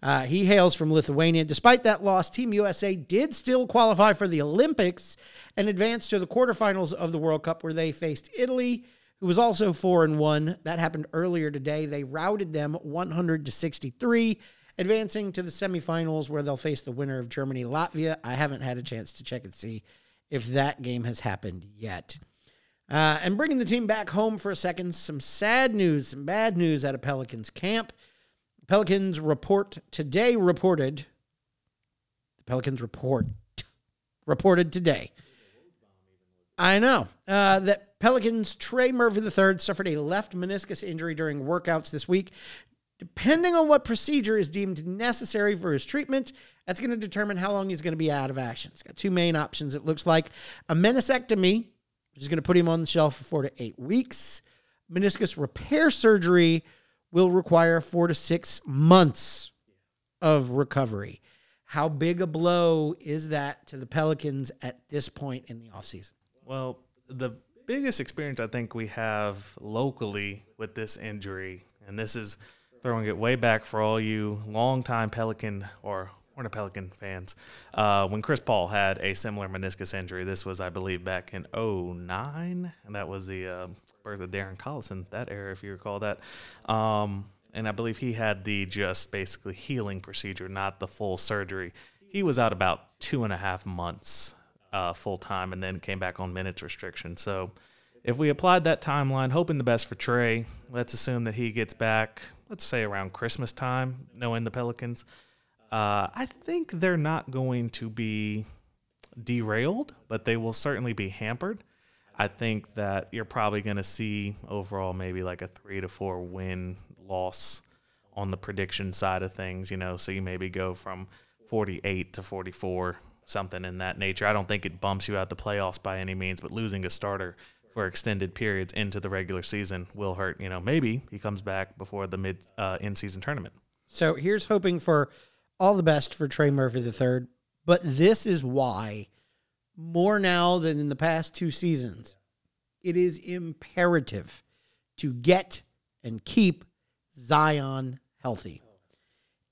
A: Uh, he hails from Lithuania. Despite that loss, Team USA did still qualify for the Olympics and advance to the quarterfinals of the World Cup, where they faced Italy, who was also four and one. That happened earlier today. They routed them 100 to 63, advancing to the semifinals, where they'll face the winner of Germany Latvia. I haven't had a chance to check and see if that game has happened yet. Uh, and bringing the team back home for a second, some sad news, some bad news out of Pelicans camp. Pelicans report today reported. The Pelicans report reported today. I know uh, that Pelicans Trey Murphy III suffered a left meniscus injury during workouts this week. Depending on what procedure is deemed necessary for his treatment, that's going to determine how long he's going to be out of action. He's got two main options. It looks like a meniscectomy, which is going to put him on the shelf for four to eight weeks, meniscus repair surgery, will require four to six months of recovery. How big a blow is that to the Pelicans at this point in the offseason?
B: Well, the biggest experience I think we have locally with this injury, and this is throwing it way back for all you longtime Pelican or Hornet Pelican fans. Uh, when Chris Paul had a similar meniscus injury, this was, I believe, back in 09, and that was the uh, birth of Darren Collison, that era, if you recall that. Um, and I believe he had the just basically healing procedure, not the full surgery. He was out about two and a half months uh, full time and then came back on minutes restriction. So if we applied that timeline, hoping the best for Trey, let's assume that he gets back, let's say around Christmas time, knowing the Pelicans. Uh, I think they're not going to be derailed, but they will certainly be hampered. I think that you're probably going to see overall maybe like a three to four win loss on the prediction side of things, you know. So you maybe go from 48 to 44, something in that nature. I don't think it bumps you out the playoffs by any means, but losing a starter for extended periods into the regular season will hurt. You know, maybe he comes back before the mid uh, in season tournament.
A: So here's hoping for all the best for Trey Murphy III. But this is why, more now than in the past two seasons, it is imperative to get and keep Zion healthy.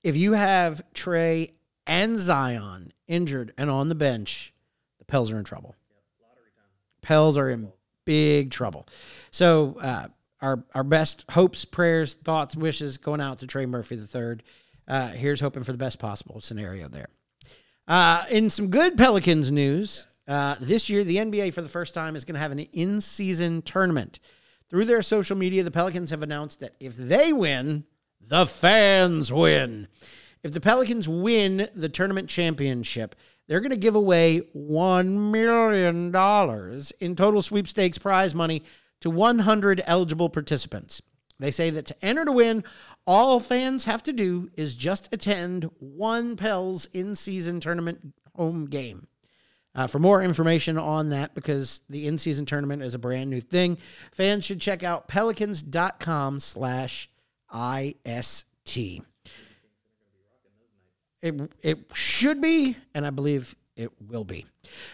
A: If you have Trey and Zion injured and on the bench, the Pels are in trouble. Pels are in big trouble. So, uh, our our best hopes, prayers, thoughts, wishes going out to Trey Murphy III. Uh, here's hoping for the best possible scenario there. Uh, in some good Pelicans news, uh, this year the NBA for the first time is going to have an in-season tournament. Through their social media, the Pelicans have announced that if they win, the fans win. If the Pelicans win the tournament championship, they're going to give away $1 million in total sweepstakes prize money to 100 eligible participants. They say that to enter to win, all fans have to do is just attend one Pels in season tournament home game. Uh, for more information on that, because the in-season tournament is a brand new thing, fans should check out pelicans.com slash IST. It, it should be, and I believe it will be.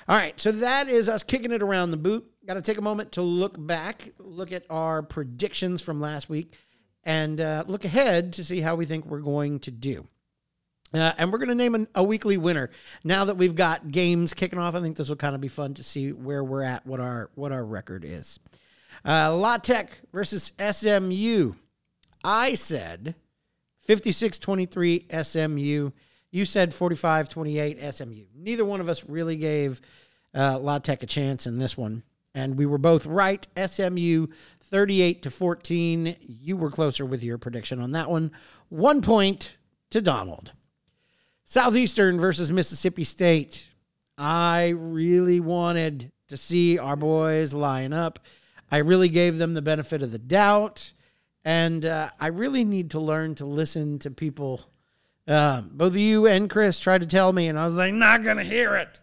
A: All right, so that is us kicking it around the boot. Got to take a moment to look back, look at our predictions from last week, and uh, look ahead to see how we think we're going to do. Uh, and we're going to name an, a weekly winner. Now that we've got games kicking off, I think this will kind of be fun to see where we're at, what our what our record is. Uh, Tech versus SMU. I said 56-23 SMU. You said 45-28 SMU. Neither one of us really gave uh, La Tech a chance in this one, and we were both right. SMU 38 to 14. You were closer with your prediction on that one. One point to Donald. Southeastern versus Mississippi State. I really wanted to see our boys line up. I really gave them the benefit of the doubt. And uh, I really need to learn to listen to people. Uh, both you and Chris tried to tell me, and I was like, not going to hear it.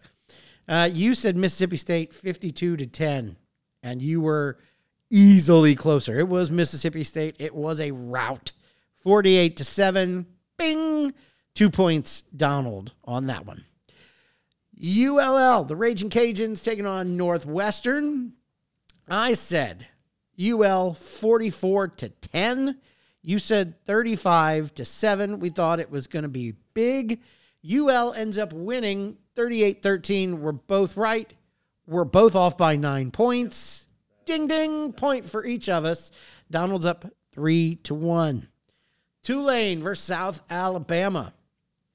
A: Uh, you said Mississippi State 52 to 10, and you were easily closer. It was Mississippi State. It was a rout 48 to 7. Bing. Two points, Donald, on that one. ULL, the Raging Cajuns taking on Northwestern. I said UL 44 to 10. You said 35 to 7. We thought it was going to be big. UL ends up winning 38 13. We're both right. We're both off by nine points. Ding ding, point for each of us. Donald's up 3 to 1. Tulane versus South Alabama.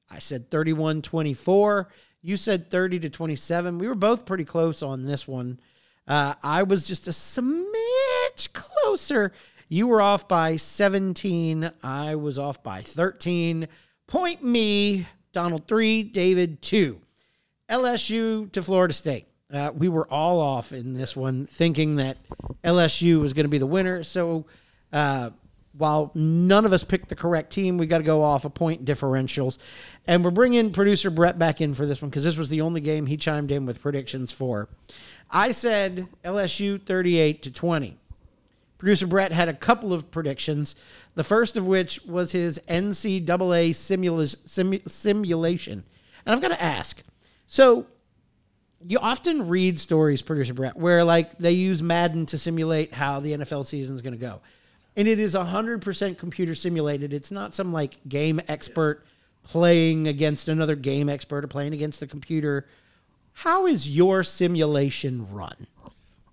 A: I said 31 24. You said 30 to 27. We were both pretty close on this one. Uh, I was just a smidge closer. You were off by 17. I was off by 13. Point me, Donald 3, David 2. LSU to Florida State. Uh, we were all off in this one, thinking that LSU was going to be the winner. So, uh, while none of us picked the correct team, we got to go off a point differentials. And we're bringing producer Brett back in for this one because this was the only game he chimed in with predictions for. I said LSU 38 to 20. Producer Brett had a couple of predictions, the first of which was his NCAA simula- sim- simulation. And I've got to ask so you often read stories, producer Brett, where like they use Madden to simulate how the NFL season is going to go and it is 100% computer simulated. It's not some like game expert playing against another game expert or playing against the computer. How is your simulation run?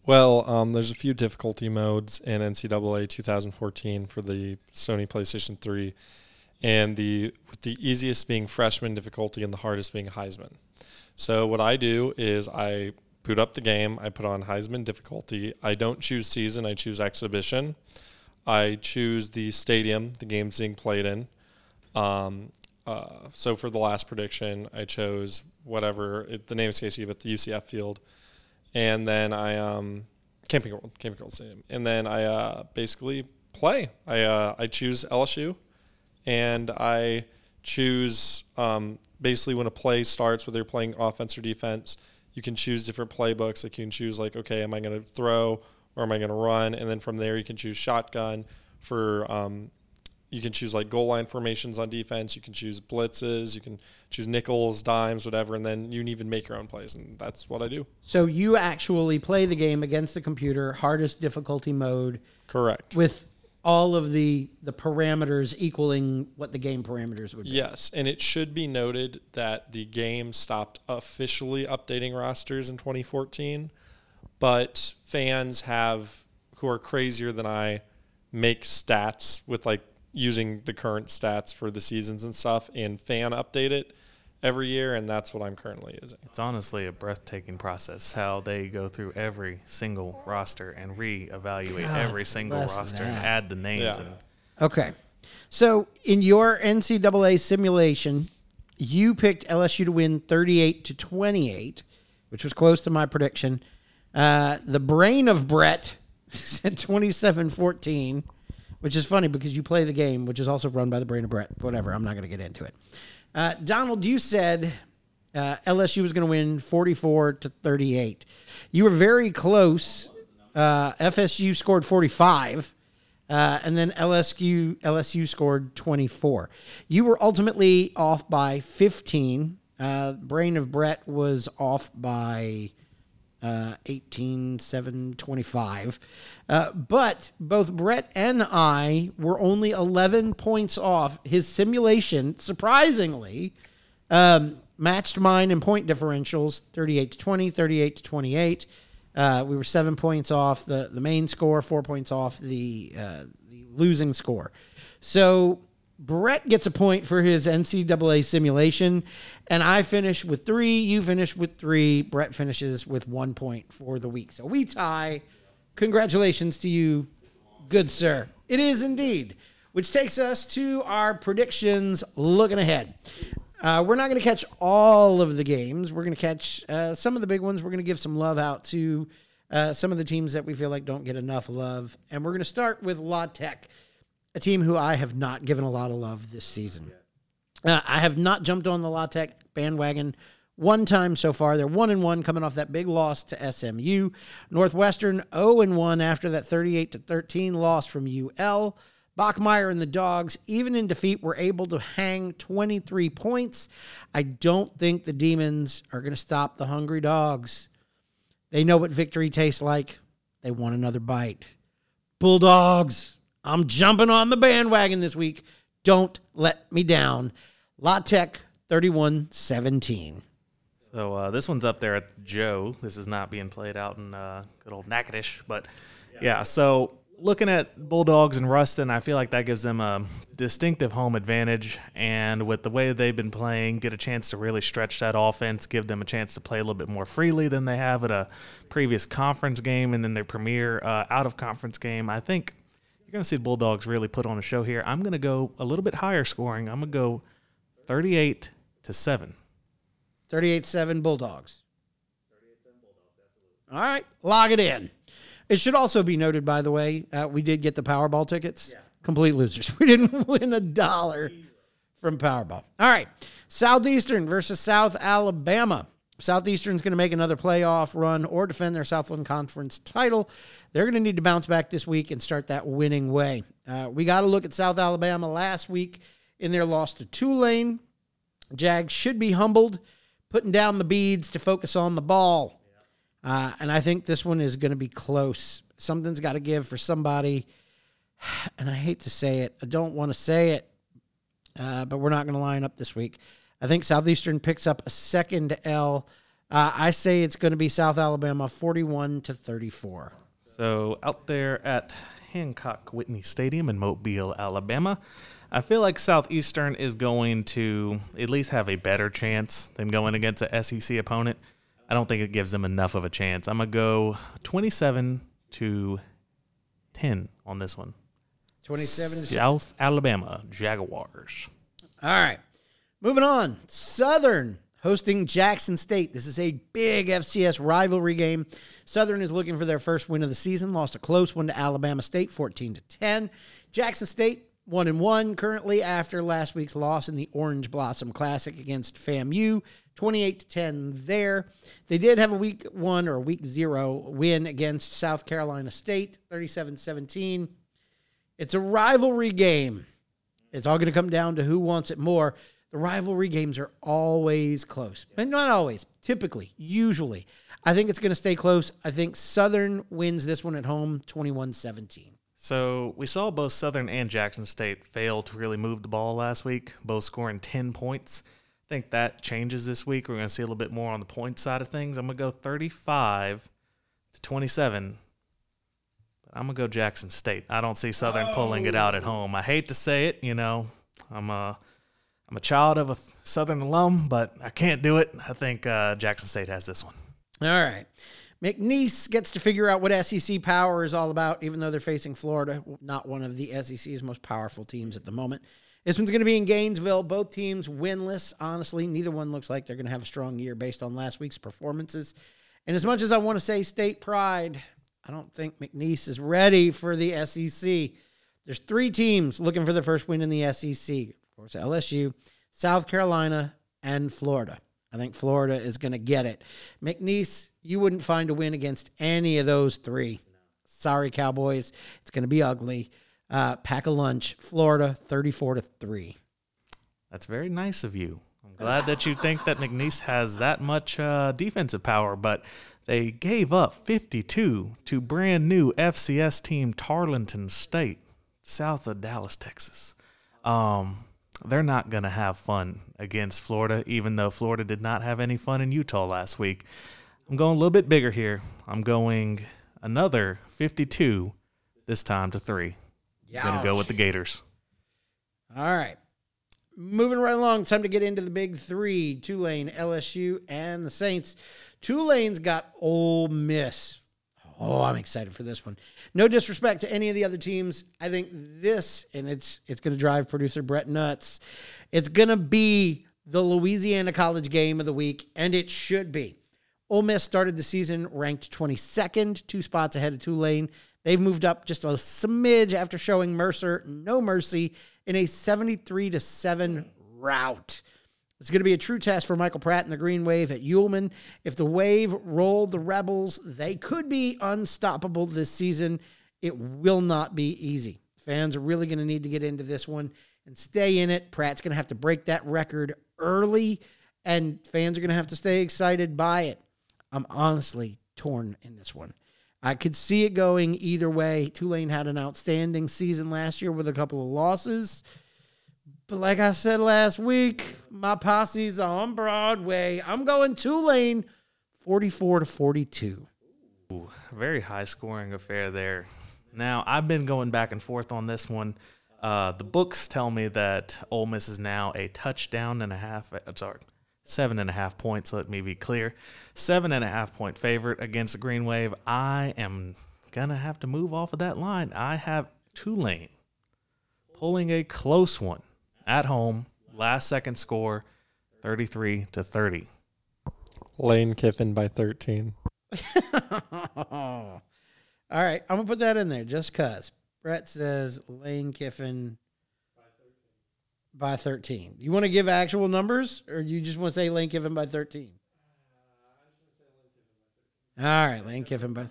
D: Well, um, there's a few difficulty modes in NCAA 2014 for the Sony PlayStation 3, and the with the easiest being freshman difficulty and the hardest being Heisman. So what I do is I boot up the game, I put on Heisman difficulty. I don't choose season, I choose exhibition. I choose the stadium the game's being played in. Um, uh, so for the last prediction, I chose whatever it, the name escapes me, but the UCF field, and then I um, Camping World, Camping World Stadium, and then I uh, basically play. I uh, I choose LSU, and I choose um, basically when a play starts, whether you're playing offense or defense, you can choose different playbooks. Like you can choose like, okay, am I going to throw or am I going to run? And then from there, you can choose shotgun for. Um, you can choose like goal line formations on defense. You can choose blitzes. You can choose nickels, dimes, whatever, and then you can even make your own plays, and that's what I do.
A: So you actually play the game against the computer, hardest difficulty mode,
D: Correct.
A: with all of the the parameters equaling what the game parameters would be.
D: Yes, and it should be noted that the game stopped officially updating rosters in 2014, but fans have who are crazier than I make stats with like using the current stats for the seasons and stuff and fan update it every year and that's what I'm currently using.
B: It's honestly a breathtaking process how they go through every single roster and reevaluate every single roster and add the names.
D: Yeah.
B: And
A: Okay. So in your NCAA simulation, you picked LSU to win 38 to 28, which was close to my prediction. Uh, the brain of Brett said 27 14, which is funny because you play the game, which is also run by the brain of Brett. Whatever. I'm not going to get into it. Uh, Donald, you said uh, LSU was going to win 44 to 38. You were very close. Uh, FSU scored 45. Uh, and then LSU LSU scored 24. You were ultimately off by 15. Uh, Brain of Brett was off by uh, 18, 7, 25. Uh, but both Brett and I were only 11 points off. His simulation, surprisingly, um, matched mine in point differentials 38 to 20, 38 to 28. Uh, we were seven points off the, the main score, four points off the, uh, the losing score. So Brett gets a point for his NCAA simulation, and I finish with three. You finish with three. Brett finishes with one point for the week. So we tie. Congratulations to you, good sir. It is indeed. Which takes us to our predictions looking ahead. Uh, we're not going to catch all of the games. We're going to catch uh, some of the big ones. We're going to give some love out to uh, some of the teams that we feel like don't get enough love. And we're going to start with La Tech, a team who I have not given a lot of love this season. Uh, I have not jumped on the La Tech bandwagon one time so far. They're one and one coming off that big loss to SMU. Northwestern 0 and 1 after that 38 to 13 loss from UL. Bachmeier and the Dogs, even in defeat, were able to hang 23 points. I don't think the Demons are going to stop the Hungry Dogs. They know what victory tastes like. They want another bite. Bulldogs, I'm jumping on the bandwagon this week. Don't let me down. La Tech 31 17.
B: So uh, this one's up there at Joe. This is not being played out in uh, good old Natchitoches, but yeah. So looking at Bulldogs and Ruston, I feel like that gives them a distinctive home advantage, and with the way they've been playing, get a chance to really stretch that offense, give them a chance to play a little bit more freely than they have at a previous conference game, and then their premier uh, out of conference game. I think going to see the Bulldogs really put on a show here. I'm going to go a little bit higher scoring. I'm going to go 38 to seven.
A: 38 7 Bulldogs. All right, log it in. It should also be noted, by the way, uh, we did get the Powerball tickets. Yeah. Complete losers. We didn't win a dollar from Powerball. All right, Southeastern versus South Alabama. Southeastern's going to make another playoff run or defend their Southland Conference title. They're going to need to bounce back this week and start that winning way. Uh, we got to look at South Alabama last week in their loss to Tulane. Jags should be humbled, putting down the beads to focus on the ball. Uh, and I think this one is going to be close. Something's got to give for somebody. And I hate to say it, I don't want to say it, uh, but we're not going to line up this week. I think Southeastern picks up a second L. Uh, I say it's going to be South Alabama 41 to 34.
B: So out there at Hancock Whitney Stadium in Mobile, Alabama, I feel like Southeastern is going to at least have a better chance than going against a SEC opponent. I don't think it gives them enough of a chance. I'm gonna go 27 to 10 on this one.
A: 27 to
B: South Alabama Jaguars.
A: All right. Moving on. Southern hosting Jackson State. This is a big FCS rivalry game. Southern is looking for their first win of the season, lost a close one to Alabama State 14 to 10. Jackson State one and one currently after last week's loss in the Orange Blossom Classic against FAMU, 28 to 10 there. They did have a week one or week zero win against South Carolina State, 37 17. It's a rivalry game. It's all going to come down to who wants it more. The rivalry games are always close, and not always, typically, usually. I think it's going to stay close. I think Southern wins this one at home 21 17.
B: So we saw both Southern and Jackson State fail to really move the ball last week, both scoring 10 points. I think that changes this week. We're going to see a little bit more on the point side of things. I'm going to go 35 to 27. But I'm going to go Jackson State. I don't see Southern pulling it out at oh. home. I hate to say it, you know. I'm a I'm a child of a Southern alum, but I can't do it. I think uh, Jackson State has this one.
A: All right. McNeese gets to figure out what SEC power is all about, even though they're facing Florida, not one of the SEC's most powerful teams at the moment. This one's going to be in Gainesville. Both teams winless. Honestly, neither one looks like they're going to have a strong year based on last week's performances. And as much as I want to say state pride, I don't think McNeese is ready for the SEC. There's three teams looking for the first win in the SEC. Of course, LSU, South Carolina, and Florida. I think Florida is going to get it. McNeese, you wouldn't find a win against any of those three. Sorry, Cowboys. It's going to be ugly. Uh, pack a lunch. Florida, 34 to 3.
B: That's very nice of you. I'm glad that you think that McNeese has that much uh, defensive power, but they gave up 52 to brand new FCS team Tarleton State, south of Dallas, Texas. Um, they're not going to have fun against Florida, even though Florida did not have any fun in Utah last week. I'm going a little bit bigger here. I'm going another 52, this time to three. I'm going to go with the Gators.
A: All right. Moving right along, time to get into the big three Tulane, LSU, and the Saints. Tulane's got Ole Miss. Oh, I'm excited for this one. No disrespect to any of the other teams. I think this, and it's it's going to drive producer Brett nuts. It's going to be the Louisiana College game of the week, and it should be. Ole Miss started the season ranked 22nd, two spots ahead of Tulane. They've moved up just a smidge after showing Mercer no mercy in a 73 to 7 rout. It's going to be a true test for Michael Pratt and the Green Wave at Yulman. If the Wave rolled the Rebels, they could be unstoppable this season. It will not be easy. Fans are really going to need to get into this one and stay in it. Pratt's going to have to break that record early, and fans are going to have to stay excited by it. I'm honestly torn in this one. I could see it going either way. Tulane had an outstanding season last year with a couple of losses. But like I said last week, my posse's on Broadway. I'm going Tulane 44 to 42.
B: Ooh, very high scoring affair there. Now, I've been going back and forth on this one. Uh, the books tell me that Ole Miss is now a touchdown and a half. Uh, sorry, seven and a half points. Let me be clear. Seven and a half point favorite against the Green Wave. I am going to have to move off of that line. I have Tulane pulling a close one at home, last second score, 33 to 30.
D: Lane Kiffin by 13.
A: All right, I'm gonna put that in there just cause. Brett says Lane Kiffin by 13. You want to give actual numbers, or you just want to say Lane Kiffin by 13? All right, Lane Kiffin by.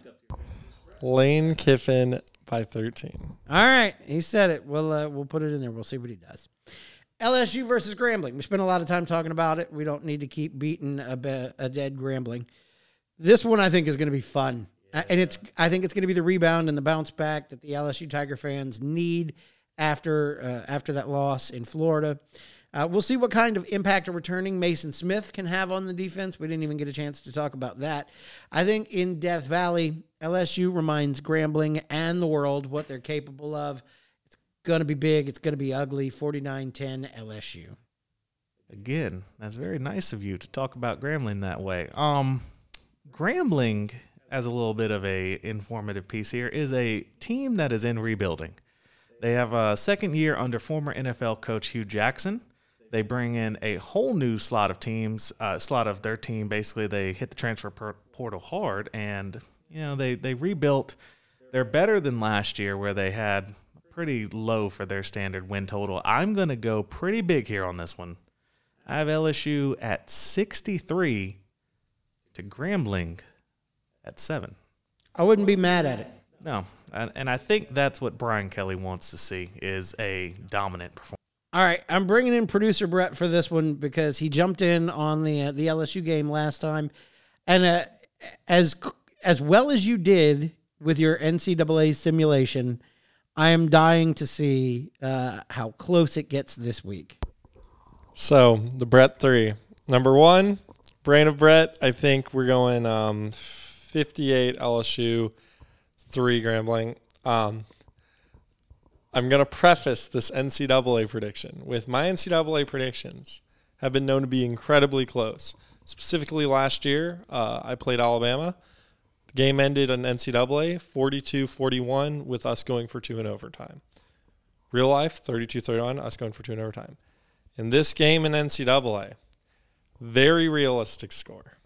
D: Lane Kiffin by 13.
A: All right, he said it. We'll uh, we'll put it in there. We'll see what he does. LSU versus Grambling. We spent a lot of time talking about it. We don't need to keep beating a, be- a dead Grambling. This one I think is going to be fun, Uh, and it's I think it's going to be the rebound and the bounce back that the LSU Tiger fans need after uh, after that loss in Florida. Uh, we'll see what kind of impact a returning Maason Smith can have on the defense. We didn't even get a chance to talk about that. I think in Death Valley, LSU reminds Grambling and the world what they're capable of. It's going to be big. It's going to be ugly. 49-10 LSU.
B: Again, that's very nice of you to talk about Grambling that way. Um, Grambling, as a little bit of a informative piece here, is a team that is in rebuilding. They have a second year under former NFL coach Hue Jackson. They bring in a whole new slot of teams, uh, slot of their team. Basically, they hit the transfer portal hard, and you know they they rebuilt. They're better than last year, where they had pretty low for their standard win total. I'm going to go pretty big here on this one. I have LSU at 63 to Grambling at 7.
A: I wouldn't be mad at it.
B: No, and, and I think that's what Brian Kelly wants to see is a dominant performance.
A: All right, I'm bringing in producer Brett for this one because he jumped in on the uh, the LSU game last time, and uh, as as well as you did with your NCAA simulation, I am dying to see uh, how close it gets this week.
D: So the Brett three. Number one, brain of Brett. I think we're going um, 58 LSU, three Grambling. Um, I'm going to preface this NCAA prediction with my NCAA predictions have been known to be incredibly close. Specifically, last year, uh, I played Alabama. The game ended on NCAA 42 41 with us going for two in overtime. Real life, 32 31, us going for two in overtime. In this game in NCAA, very realistic score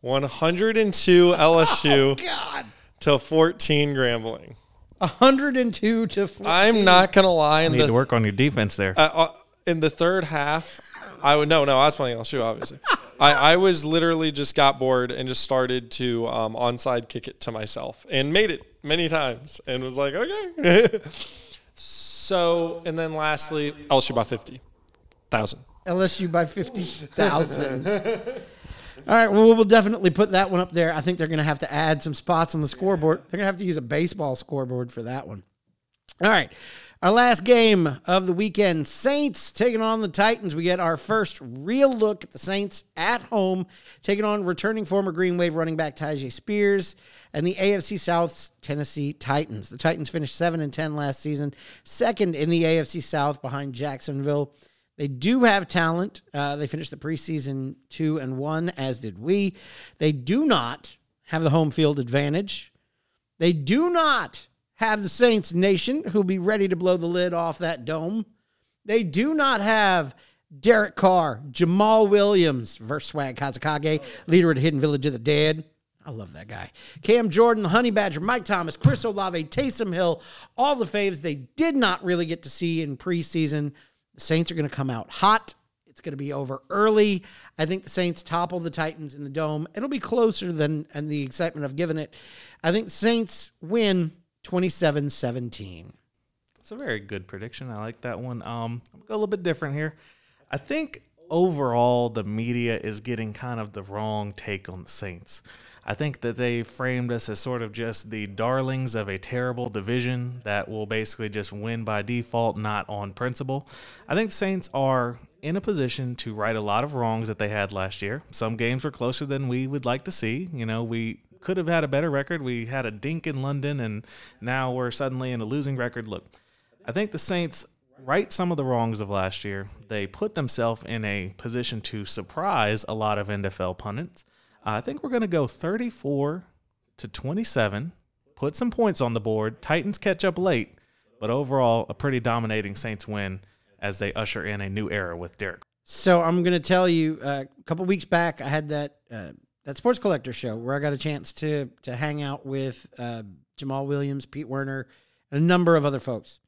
D: 102 LSU
A: God,
D: to 14 Grambling.
A: 102 to 14.
D: I'm not gonna lie. In
B: Need to work on your defense there.
D: uh, uh, in the third half, I would no no. I was playing LSU obviously. I, I was literally just got bored and just started to um, onside kick it to myself and made it many times and was like okay. so and then lastly, LSU by fifty thousand.
A: LSU by 50,000. All right, well, we'll definitely put that one up there. I think they're going to have to add some spots on the scoreboard. They're going to have to use a baseball scoreboard for that one. All right, our last game of the weekend Saints taking on the Titans. We get our first real look at the Saints at home, taking on returning former Green Wave running back Tyjae Spears and the AFC South's Tennessee Titans. The Titans finished 7 and 10 last season, second in the AFC South behind Jacksonville. They do have talent. Uh, they finished the preseason two and one, as did we. They do not have the home field advantage. They do not have the Saints Nation who'll be ready to blow the lid off that dome. They do not have Derek Carr, Jamaal Williams versus Swag Kazekage, leader of the Hidden Village of the Dead. I love that guy. Cam Jordan, the Honey Badger, Mike Thomas, Chris Olave, Taysom Hill, all the faves they did not really get to see in preseason. The Saints are going to come out hot. It's going to be over early. I think the Saints topple the Titans in the dome. It'll be closer than and the excitement I've given it. I think Saints win 27-17.
B: It's a very good prediction. I like that one. Um, I'm gonna go a little bit different here. I think overall the media is getting kind of the wrong take on the Saints. I think that they framed us as sort of just the darlings of a terrible division that will basically just win by default, not on principle. I think the Saints are in a position to right a lot of wrongs that they had last year. Some games were closer than we would like to see. You know, we could have had a better record. We had a dink in London, and now we're suddenly in a losing record. Look, I think the Saints right some of the wrongs of last year. They put themselves in a position to surprise a lot of NFL pundits. I think we're going to go 34 to 27, put some points on the board. Titans catch up late, but overall, a pretty dominating Saints win as they usher in a new era with Derek.
A: So I'm going to tell you, uh, a couple weeks back, I had that uh, that sports collector show where I got a chance to to hang out with uh, Jamaal Williams, Pete Werner, and a number of other folks.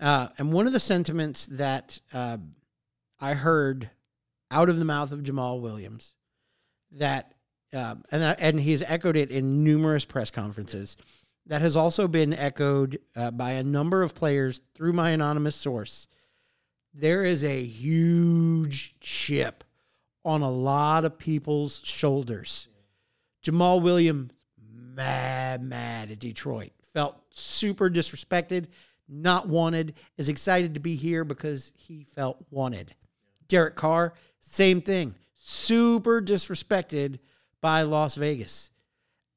A: Uh, and one of the sentiments that uh, I heard out of the mouth of Jamaal Williams that uh, and and he's echoed it in numerous press conferences. That has also been echoed uh, by a number of players through my anonymous source. There is a huge chip on a lot of people's shoulders. Jamaal Williams, mad, mad at Detroit. Felt super disrespected, not wanted, is excited to be here because he felt wanted. Derek Carr, same thing. Super disrespected by Las Vegas.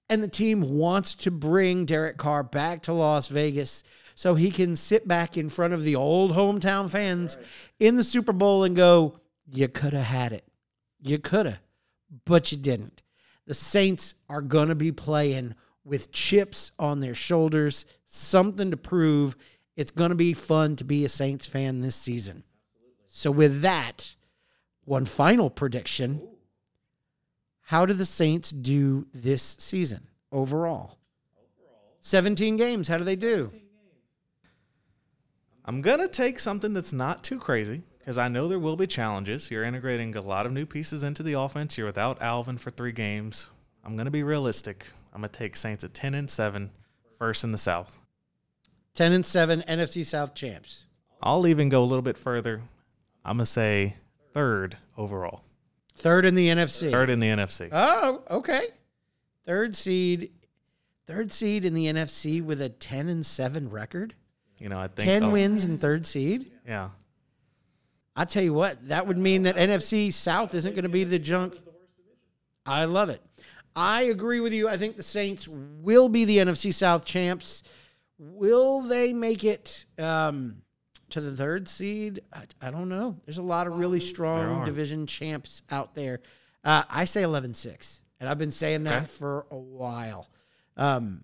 A: And the team wants to bring Derek Carr back to Las Vegas so he can sit back in front of the old hometown fans in the Super Bowl and go, You could have had it. You could have, but you didn't. The Saints are going to be playing with chips on their shoulders, something to prove. It's going to be fun to be a Saints fan this season. So, with that, one final prediction. How do the Saints do this season overall? 17 games. How do they do?
B: I'm going to take something that's not too crazy because I know there will be challenges. You're integrating a lot of new pieces into the offense. You're without Alvin for three games. I'm going to be realistic. I'm going to take Saints at 10 and 7, first in the South.
A: 10 and 7 NFC South champs.
B: I'll even go a little bit further. I'm going to say third overall.
A: Third in the NFC.
B: Third in the NFC.
A: Oh, okay. Third seed. Third seed in the NFC with a 10 and 7 record.
B: You know, I think
A: 10
B: oh,
A: wins in third seed.
B: Yeah.
A: I tell you what, that would mean that NFC South isn't going to be the junk. I love it. I agree with you. I think the Saints will be the NFC South champs. Will they make it um, to the third seed? I, I don't know. There's a lot of really strong division champs out there. Uh, I say 11 6, and I've been saying that
B: Okay.
A: for a while. Um,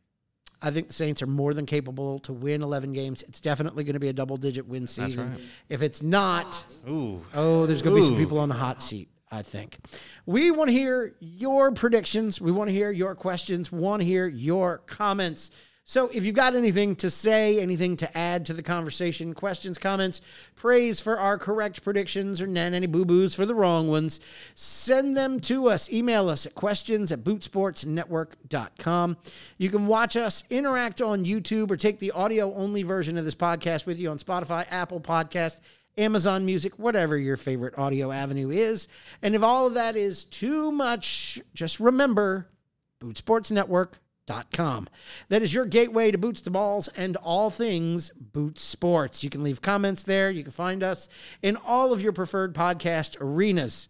A: I think the Saints are more than capable to win 11 games. It's definitely going to be a double digit win season.
B: right.
A: If it's not,
B: Ooh.
A: Oh, there's going to be some people on the hot seat, I think. We want to hear your predictions. We want to hear your questions. Want to hear your comments. So if you've got anything to say, anything to add to the conversation, questions, comments, praise for our correct predictions, or nan any boo boos for the wrong ones, send them to us. Email us at questions at bootsportsnetwork.com. You can watch us interact on YouTube or take the audio only version of this podcast with you on Spotify, Apple Podcast, Amazon Music, whatever your favorite audio avenue is. And if all of that is too much, just remember bootsportsnetwork.com. That is your gateway to Boots to Balls and all things Boot Sports. You can leave comments there. You can find us in all of your preferred podcast arenas.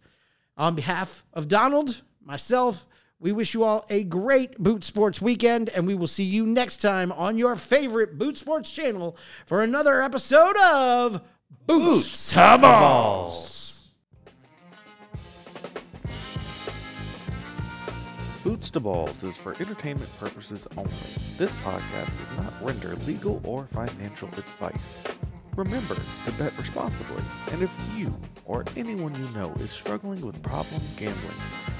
A: On behalf of Donald, myself, we wish you all a great Boot Sports weekend, and we will see you next time on your favorite Boot Sports channel for another episode of Boots, to Balls.
E: Boots to Balls is for entertainment purposes only. This podcast does not render legal or financial advice. Remember to bet responsibly, and if you or anyone you know is struggling with problem gambling,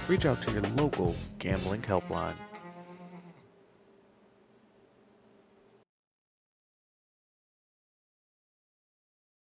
E: reach out to your local gambling helpline.